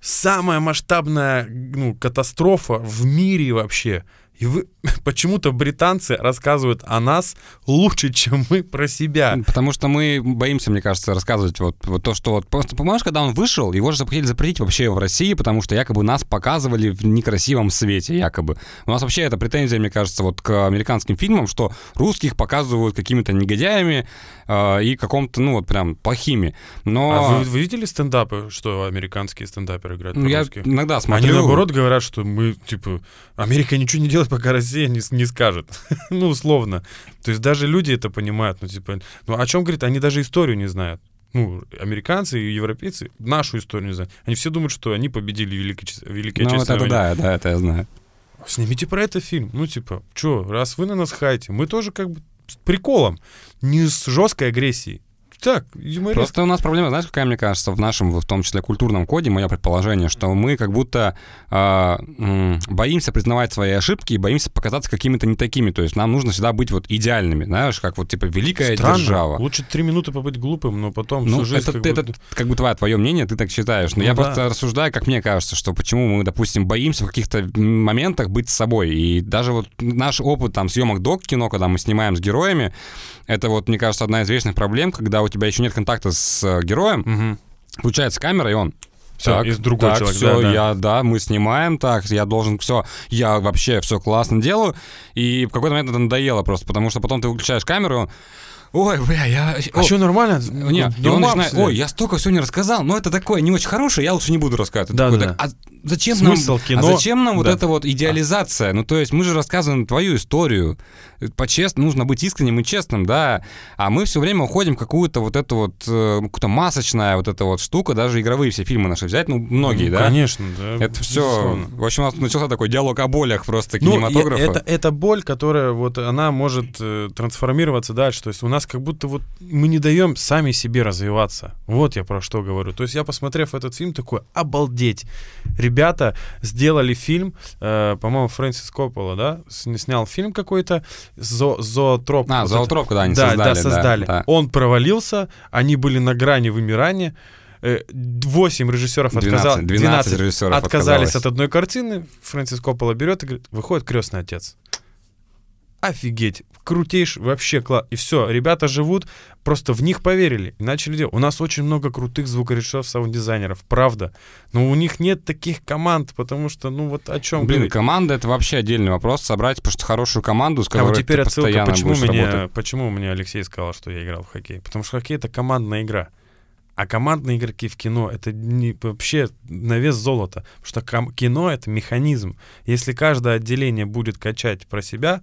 Самая масштабная ну, катастрофа в мире вообще. И вы [LAUGHS] почему-то британцы рассказывают о нас лучше, чем мы про себя. Потому что мы боимся, мне кажется, рассказывать вот, вот то, что вот просто, понимаешь, когда он вышел, его же хотели запретить вообще в России, потому что якобы нас показывали в некрасивом свете, якобы. У нас вообще это претензия, мне кажется, вот к американским фильмам, что русских показывают какими-то негодяями э, и каком-то, ну вот прям плохими. Но А вы, вы видели стендапы, что американские стендаперы играют ну, я иногда Они смотрю. наоборот говорят, что мы, типа, Америка ничего не делает, пока Россия не, не скажет. [LAUGHS] ну, условно. То есть даже люди это понимают. Ну, типа, ну, о чем говорит? Они даже историю не знают. Ну, американцы и европейцы нашу историю не знают. Они все думают, что они победили в Великой, Чес- Великой Ну, вот это да, да, это я знаю. Снимите про это фильм. Ну, типа, что, раз вы на нас хаете, мы тоже как бы приколом, не с жесткой агрессией. Так, юмореска. Просто у нас проблема, знаешь, какая, мне кажется, в нашем, в том числе, культурном коде, мое предположение, что мы как будто м, боимся признавать свои ошибки и боимся показаться какими-то не такими. То есть нам нужно всегда быть вот идеальными, знаешь, как вот типа великая Странно. держава. Лучше три минуты побыть глупым, но потом Ну, всю жизнь это, как ты- бы- это как бы твое, твое мнение, ты так считаешь. Но Ну я да. просто рассуждаю, как мне кажется, что почему мы, допустим, боимся в каких-то моментах быть собой. И даже вот наш опыт там съемок док-кино, когда мы снимаем с героями, это вот, мне кажется, одна из вечных проблем, когда у тебя еще нет контакта с э, героем, Мгм. включается камера, и он Все, так, из другой так, человек. Все, да, да. я, да, мы снимаем, так, я должен все, я вообще все классно делаю. И в какой-то момент это надоело просто, потому что потом ты выключаешь камеру, ой, бля, я... А о, что, нормально? Не, и Ну, он начинает, ой, я столько всего не рассказал, но это такое не очень хорошее, я лучше не буду рассказывать. Да, такой, да, так, а зачем Смысл нам, кино, а зачем нам вот да. эта вот идеализация? Ну, то есть мы же рассказываем твою историю. По-честному, нужно быть искренним и честным, да. А мы все время уходим в какую-то вот эту вот, э, какую-то масочная вот эта вот штука, даже игровые все фильмы наши взять, ну, многие, Ну, да. Конечно, да. Это все. В общем, у нас начался такой диалог о болях просто Ну, кинематографа. это, это боль, которая вот она может э, трансформироваться дальше. То есть у нас как будто вот мы не даем сами себе развиваться. Вот я про что говорю. То есть я, посмотрев этот фильм, такой, обалдеть. Ребята сделали фильм, э, по-моему, Фрэнсис Коппола, да, снял фильм какой-то, Зо, Зоотроп. А, Вот «Зоотроп», когда они да, создали, Да, да, создали. да. Он провалился, они были на грани вымирания. Э, Восемь режиссеров 12, отказалось. 12 режиссеров отказались отказалось. от одной картины. Фрэнсис Коппола берет и говорит, выходит крестный отец. Офигеть, крутейший, вообще класс. И все, ребята живут, просто в них поверили. И начали делать. У нас очень много крутых звукорежиссеров, саунд-дизайнеров, правда. Но у них нет таких команд, потому что, ну вот о чем Блин, говорить. команда это вообще отдельный вопрос. Собрать просто хорошую команду, с А которой вот теперь ты отсылка, постоянно почему будешь мне, работать. почему мне Алексей сказал, что я играл в хоккей? Потому что хоккей — это командная игра. А командные игроки в кино — это не, вообще на вес золота. Потому что ком- кино — это механизм. Если каждое отделение будет качать про себя,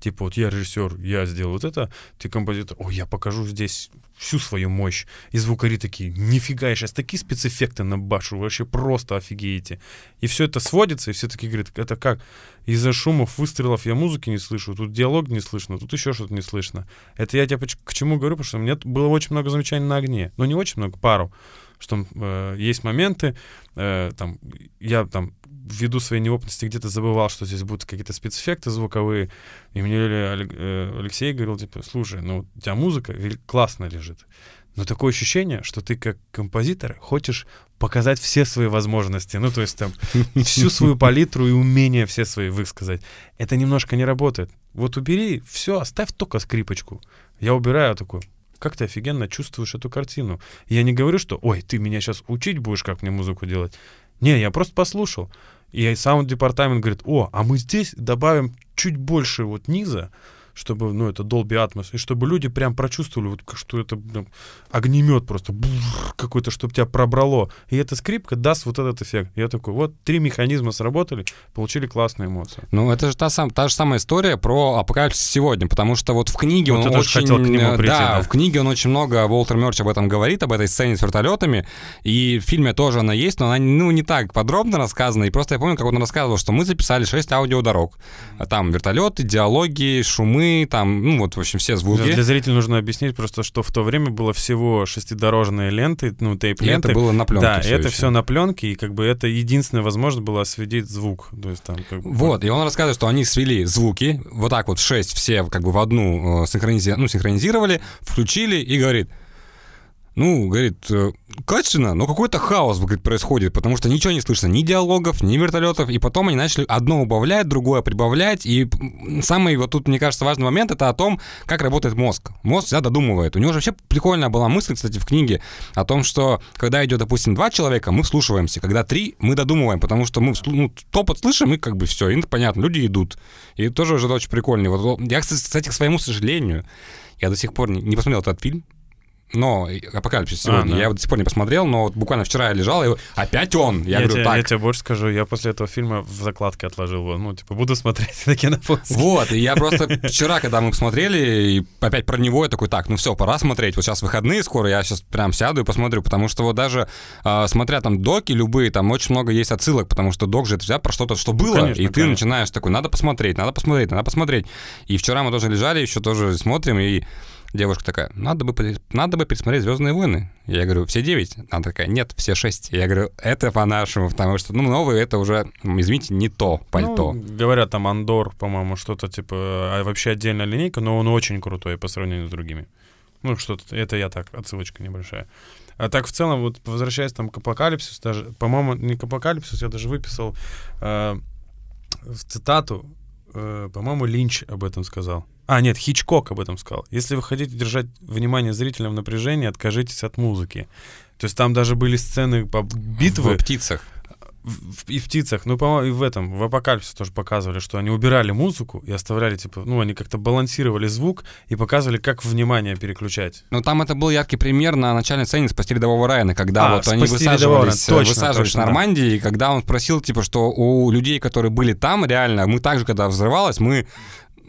типа вот я режиссер, я сделал вот это, ты композитор, ой, я покажу здесь всю свою мощь. И звукари такие, нифига, я сейчас такие спецэффекты набашу, вы вообще просто офигеете. И все это сводится, и все таки говорят, это как? Из-за шумов, выстрелов я музыки не слышу, тут диалог не слышно, тут еще что-то не слышно. Это я тебе к чему говорю, потому что меня было очень много замечаний на огне. Ну, не очень много, пару. Что э, есть моменты, э, там, я там ввиду своей неопытности где-то забывал, что здесь будут какие-то спецэффекты звуковые. И мне э, Алексей говорил, типа, слушай, ну, у тебя музыка классно лежит. Но такое ощущение, что ты как композитор хочешь показать все свои возможности. Ну, то есть там всю свою палитру и умения все свои высказать. Это немножко не работает. Вот убери, все, оставь только скрипочку. Я убираю такой, как ты офигенно чувствуешь эту картину. Я не говорю, что, ой, ты меня сейчас учить будешь, как мне музыку делать. Не, я просто послушал. И саунд-департамент говорит, о, а мы здесь добавим чуть больше вот низа, чтобы, ну, это Dolby Atmos, и чтобы люди прям прочувствовали, вот, что это прям огнемет просто какой-то, чтобы тебя пробрало. И эта скрипка даст вот этот эффект. Я такой, вот, три механизма сработали, получили классные эмоции. Ну, это же та, сам, та же самая история про апокалипсис сегодня, потому что вот в книге Вот он очень... хотел к нему прийти, да, да. в книге он очень много, Уолтер Мерч об этом говорит, об этой сцене с вертолетами, и в фильме тоже она есть, но она, ну, не так подробно рассказана, и просто я помню, как он рассказывал, что мы записали 6 аудиодорог. Там вертолеты, диалоги, шумы, там, ну, вот, в общем, все звуки. Для зрителей нужно объяснить просто, что в то время было всего шестидорожные ленты, ну, И тейп-ленты. это было на пленке Да, всё это еще. все на пленке, и как бы это единственная возможность была осветить звук. То есть там как бы... Вот, и он рассказывает, что они свели звуки, вот так вот шесть все как бы в одну э, синхронизи- ну, синхронизировали, включили и говорит, ну, говорит, э, качественно, но какой-то хаос говорит, происходит, потому что ничего не слышно, ни диалогов, ни вертолетов, и потом они начали одно убавлять, другое прибавлять, и самый вот тут, мне кажется, важный момент, это о том, как работает мозг. Мозг всегда додумывает. У него же вообще прикольная была мысль, кстати, в книге, о том, что когда идет, допустим, два человека, мы вслушиваемся, когда три, мы додумываем, потому что мы ну, топот слышим, и как бы все, и понятно, люди идут. И тоже уже очень прикольный. Вот, я, кстати, к своему сожалению, я до сих пор не посмотрел этот фильм, но «Апокалипсис» сегодня. А, да. Я его до сих пор не посмотрел, но вот буквально вчера я лежал, и опять он. Я, Я, говорю, тебе, так, я тебе больше скажу, я после этого фильма в закладке отложил его. Ну, типа, буду смотреть [LAUGHS] на кинопоиске. Вот, и я просто [LAUGHS] вчера, когда мы посмотрели, и опять про него, я такой, так, ну все, пора смотреть. Вот сейчас выходные скоро, я сейчас прям сяду и посмотрю, потому что вот даже а, смотря там доки любые, там очень много есть отсылок, потому что док же это всегда про что-то, что было, Ну, конечно, и ты конечно. начинаешь такой, надо посмотреть, надо посмотреть, надо посмотреть. И вчера мы тоже лежали, еще тоже смотрим, и девушка такая, надо бы, надо бы пересмотреть «Звездные войны». Я говорю, все девять? Она такая, нет, все шесть. Я говорю, это по-нашему, потому что, ну, новые это уже, м, извините, не то пальто. Ну, говорят, там Андор, по-моему, что-то типа, а вообще отдельная линейка, но он очень крутой по сравнению с другими. Ну, что-то, это я так, отсылочка небольшая. А так, в целом, вот возвращаясь там к апокалипсису, даже, по-моему, не к апокалипсису, я даже выписал э, в цитату, э, по-моему, Линч об этом сказал. А, нет, Хичкок об этом сказал. Если вы хотите держать внимание зрителя в напряжении, откажитесь от музыки. То есть там даже были сцены по битвы. В птицах. В- И в птицах, ну, по-моему, и в этом, в апокалипсисе тоже показывали, что они убирали музыку и оставляли, типа, ну, они как-то балансировали звук и показывали, как внимание переключать. Ну, там это был яркий пример на начальной сцене «Спасти рядового Райана», когда А, вот они «Спасти рядового высаживались, Райана», э, точно, высаживались точно, в да. Нормандии, и когда он спросил, типа, что у людей, которые были там, реально, мы также, когда взрывалось, мы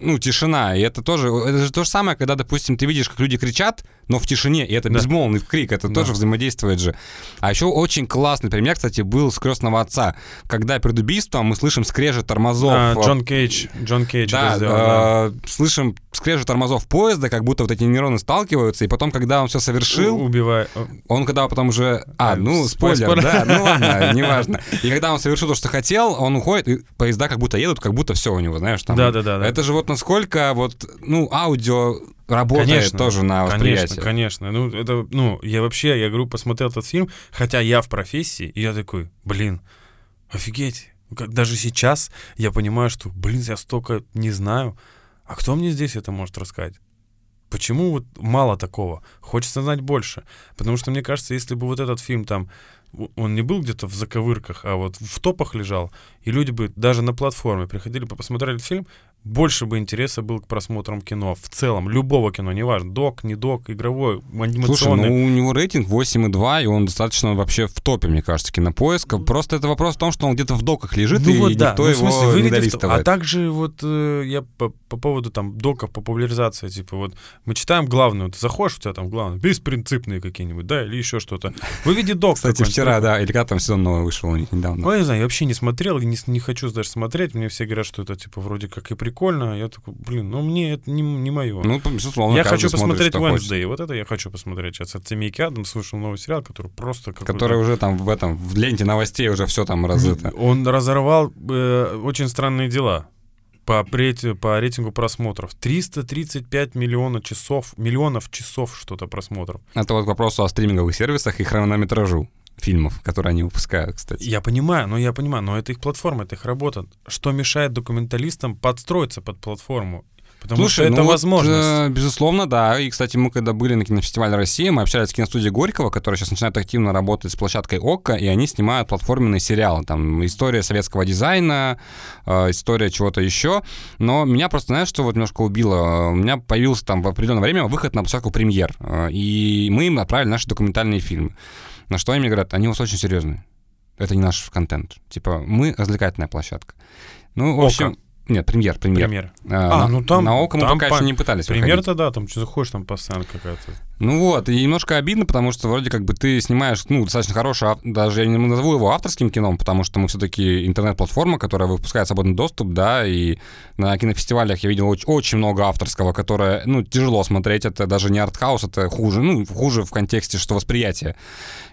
ну, тишина, и это тоже, это же то же самое, когда, допустим, ты видишь, как люди кричат, но в тишине, и это Да. безмолвный крик, это Да. тоже взаимодействует же. А еще очень классный пример, кстати, был с «Крестного отца», когда перед убийством мы слышим скрежет тормозов. А, э, Джон Кейдж, Джон Кейдж да, сделал, да. э, слышим скрежет тормозов поезда, как будто вот эти нейроны сталкиваются, и потом, когда он все совершил, Убивая. он когда потом уже... А, А, ну, спой- спойлер, спойлер. да, ну [LAUGHS] ладно, неважно. И когда он совершил то, что хотел, он уходит, и поезда как будто едут, как будто все у него, знаешь, там... Да-да-да, да. Это же вот насколько вот, ну, аудио работает тоже на восприятие. Конечно, конечно. Ну, это, ну, я вообще, я говорю, посмотрел этот фильм, хотя я в профессии, и я такой, блин, офигеть. Как даже сейчас я понимаю, что, блин, я столько не знаю. А кто мне здесь это может рассказать? Почему вот мало такого? Хочется знать больше. Потому что, мне кажется, если бы вот этот фильм там, он не был где-то в заковырках, а вот в топах лежал, и люди бы даже на платформе приходили посмотрели фильм, больше бы интереса было к просмотрам кино. В целом, любого кино, неважно, док, не док, игровой, Слушай, анимационный. ну у него рейтинг 8,2, и он достаточно вообще в топе, мне кажется, кинопоиска. Просто это вопрос в том, что он где-то в доках лежит, Ну и вот да, никто ну, в его смысле, не долистывает. А также вот э, я по, по поводу там доков, популяризации, типа вот мы читаем главную, ты заходишь, у тебя там главное, беспринципные какие-нибудь, да, или еще что-то. Выведи док. Кстати, вчера, да, или когда там сезон новый вышел у них недавно. Ну, я не знаю, я вообще не смотрел не, не хочу даже смотреть. Мне все говорят, что это, типа, вроде как и прикольно. Я такой, блин, ну мне это не, не мое. Ну, безусловно, я хочу посмотреть. Wednesday. Вот это я хочу посмотреть. Сейчас от семейки Адамс вышел новый сериал, который просто. Который уже там в этом, в ленте новостей уже все там разыто. Он разорвал э, очень странные дела по, прет- по рейтингу просмотров. 335 миллионов часов, миллионов часов что-то просмотров. Это вот к вопросу о стриминговых сервисах и хронометражу фильмов, которые они выпускают, кстати. Я понимаю, но я понимаю, но это их платформа, это их работа. Что мешает документалистам подстроиться под платформу? Потому Слушай, что это ну вот, возможность. э, безусловно, да. И, кстати, мы когда были на кинофестивале России, мы общались с киностудией Горького, которая сейчас начинает активно работать с площадкой ОККО, и они снимают платформенные сериалы. Там история советского дизайна, э, история чего-то еще. Но меня просто, знаешь, что вот немножко убило? У меня появился там в определенное время выход на площадку премьер. Э, И мы им отправили наши документальные фильмы. На что они мне говорят, они у вас очень серьезные. Это не наш контент. Типа, мы развлекательная площадка. Ну, в общем... Нет, премьер, премьер. Пример. А, на, ну там- на ОККО мы там пока по- еще не пытались. Пример-то да, там что заходишь, там постоянно какая-то. Ну вот, и немножко обидно, потому что вроде как бы ты снимаешь, ну, достаточно хороший, даже я не назову его авторским кином, потому что мы все-таки интернет-платформа, которая выпускает свободный доступ, да, и на кинофестивалях я видел очень, очень много авторского, которое, ну, тяжело смотреть, это даже не артхаус, это хуже, ну, хуже в контексте, что восприятие.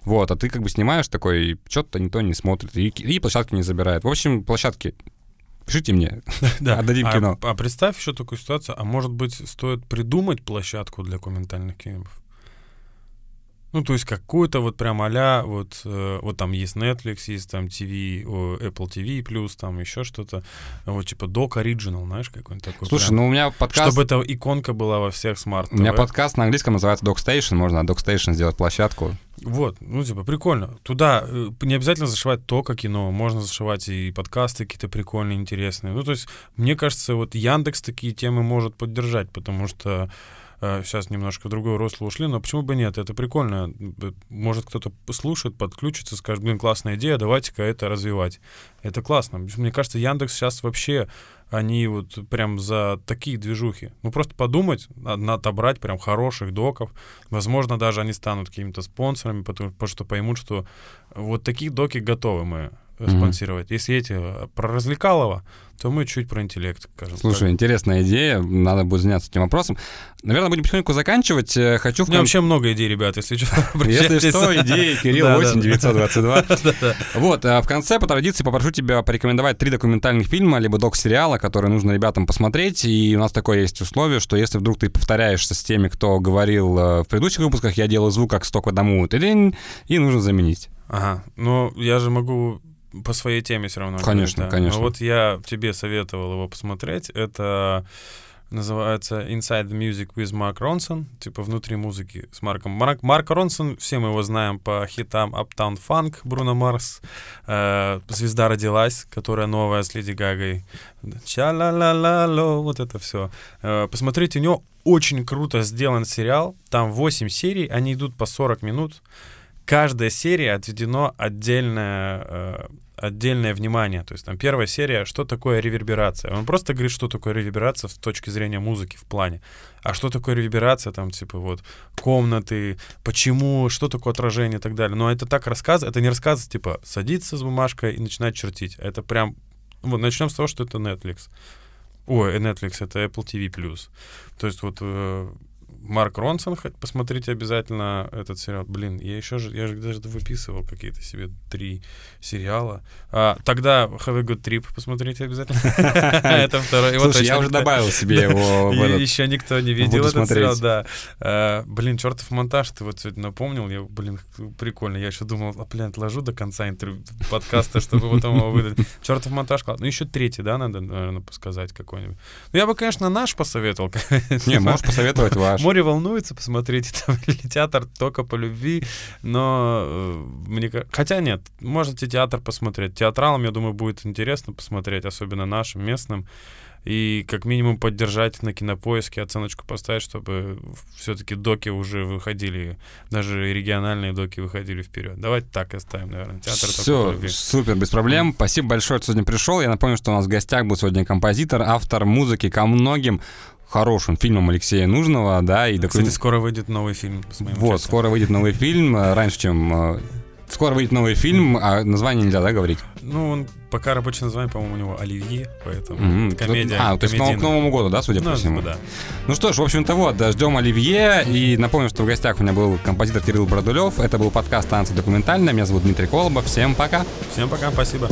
Вот, а ты как бы снимаешь такой, что-то никто не смотрит, и, и площадки не забирает. В общем, площадки, пишите мне, [LAUGHS] отдадим а, кино. а представь еще такую ситуацию, а может быть стоит придумать площадку для документальных фильмов? Ну, то есть какую-то вот прям а вот, э, вот там есть Netflix, есть там TV, Apple TV+, плюс там еще что-то, вот типа Doc Original, знаешь, какой-нибудь такой. Слушай, прям. ну у меня подкаст... Чтобы эта иконка была во всех смарт У меня подкаст на английском называется DocStation, можно на DocStation сделать площадку. Вот, ну, типа, прикольно. Туда э, не обязательно зашивать только кино, можно зашивать и подкасты какие-то прикольные, интересные. Ну, то есть, мне кажется, вот Яндекс такие темы может поддержать, потому что сейчас немножко в другое русло ушли, но почему бы нет? Это прикольно. Э, Может, кто-то слушает, подключится, скажет, блин, классная идея, давайте-ка это развивать. Это классно. Мне кажется, Яндекс сейчас вообще они вот прям за такие движухи. Ну, просто подумать, надо отобрать прям хороших доков. Возможно, даже они станут какими-то спонсорами, потому, потому что поймут, что вот такие доки готовы мы Мгм. спонсировать. Если эти э, про развлекалово, то мы чуть про интеллект, скажем Слушай, так. интересная идея, надо будет заняться этим вопросом. Наверное, будем потихоньку заканчивать. Э, Хочу в У меня вообще много идей, ребят, если что, [LAUGHS] Если что, идеи, Кирилл, Да, да, 8 да. 922. [LAUGHS] Да-да. Вот, а в конце, по традиции, попрошу тебя порекомендовать три документальных фильма, либо док-сериала, которые нужно ребятам посмотреть. И у нас такое есть условие, что если вдруг ты повторяешься с теми, кто говорил э, в предыдущих выпусках, я делаю звук как сток одному, тыдынь, и нужно заменить. Ага, ну я же могу по своей теме все равно. Конечно, говорить, да. конечно. Ну, вот я тебе советовал его посмотреть. Это называется Inside the Music with Mark Ronson, типа внутри музыки с Марком. Марк, Марк Ронсон, все мы его знаем по хитам Uptown Funk, Бруно Марс, э, «Звезда родилась», которая новая с Леди Гагой, ча-ла-ла-ла-ло, вот это все. Э, посмотрите, у него очень круто сделан сериал, там 8 серий, они идут по 40 минут, каждая серия отведено отдельное э, отдельное внимание. То есть там первая серия, что такое реверберация. Он просто говорит, что такое реверберация с точки зрения музыки в плане. А что такое реверберация, там, типа, вот, комнаты, почему, что такое отражение и так далее. Но это так рассказ, это не рассказ, типа, садиться с бумажкой и начинать чертить. Это прям, вот, начнем с того, что это Netflix. Ой, Netflix, это Apple TV+. То есть вот э, Марк Ронсон, посмотрите обязательно этот сериал. Блин, я еще же, я же даже выписывал какие-то себе три сериала. А, тогда Have a Good Trip посмотрите обязательно. [LAUGHS] Это второй. Слушай, я уже добавил [LAUGHS] себе его Еще никто не видел этот сериал, да. А, блин, чертов монтаж, ты вот сегодня напомнил. Я, блин, прикольно. Я еще думал, а, блин, отложу до конца интервью подкаста, чтобы потом его выдать. Чертов монтаж, класс. Ну, еще третий, да, надо, наверное, сказать какой-нибудь. Ну, я бы, конечно, наш посоветовал. [LAUGHS] Не, можешь посоветовать ваш море волнуется, посмотрите, [LAUGHS] там, или театр только по любви, но э, мне Хотя нет, можете театр посмотреть. Театралам, я думаю, будет интересно посмотреть, особенно нашим, местным. И как минимум поддержать на кинопоиске, оценочку поставить, чтобы все-таки доки уже выходили, даже региональные доки выходили вперед. Давайте так и оставим, наверное. Театр Все, супер, без проблем. Спасибо большое, что сегодня пришел. Я напомню, что у нас в гостях был сегодня композитор, автор музыки ко многим хорошим фильмом Алексея Нужного, да, и Кстати, скоро выйдет новый фильм с моим Вот, участием. скоро выйдет новый фильм, э, раньше, чем... Э, скоро выйдет новый фильм, а название нельзя, да, говорить? Ну, он пока рабочее название, по-моему, у него Оливье, поэтому mm-hmm. комедия. А, то есть к Новому году, да, судя ну, по всему? Да. Ну что ж, в общем-то вот, ждем Оливье. И напомню, что в гостях у меня был композитор Кирилл Бродулев. Это был подкаст «Танцы документально». Меня зовут Дмитрий Колобов. Всем пока. Всем пока, спасибо.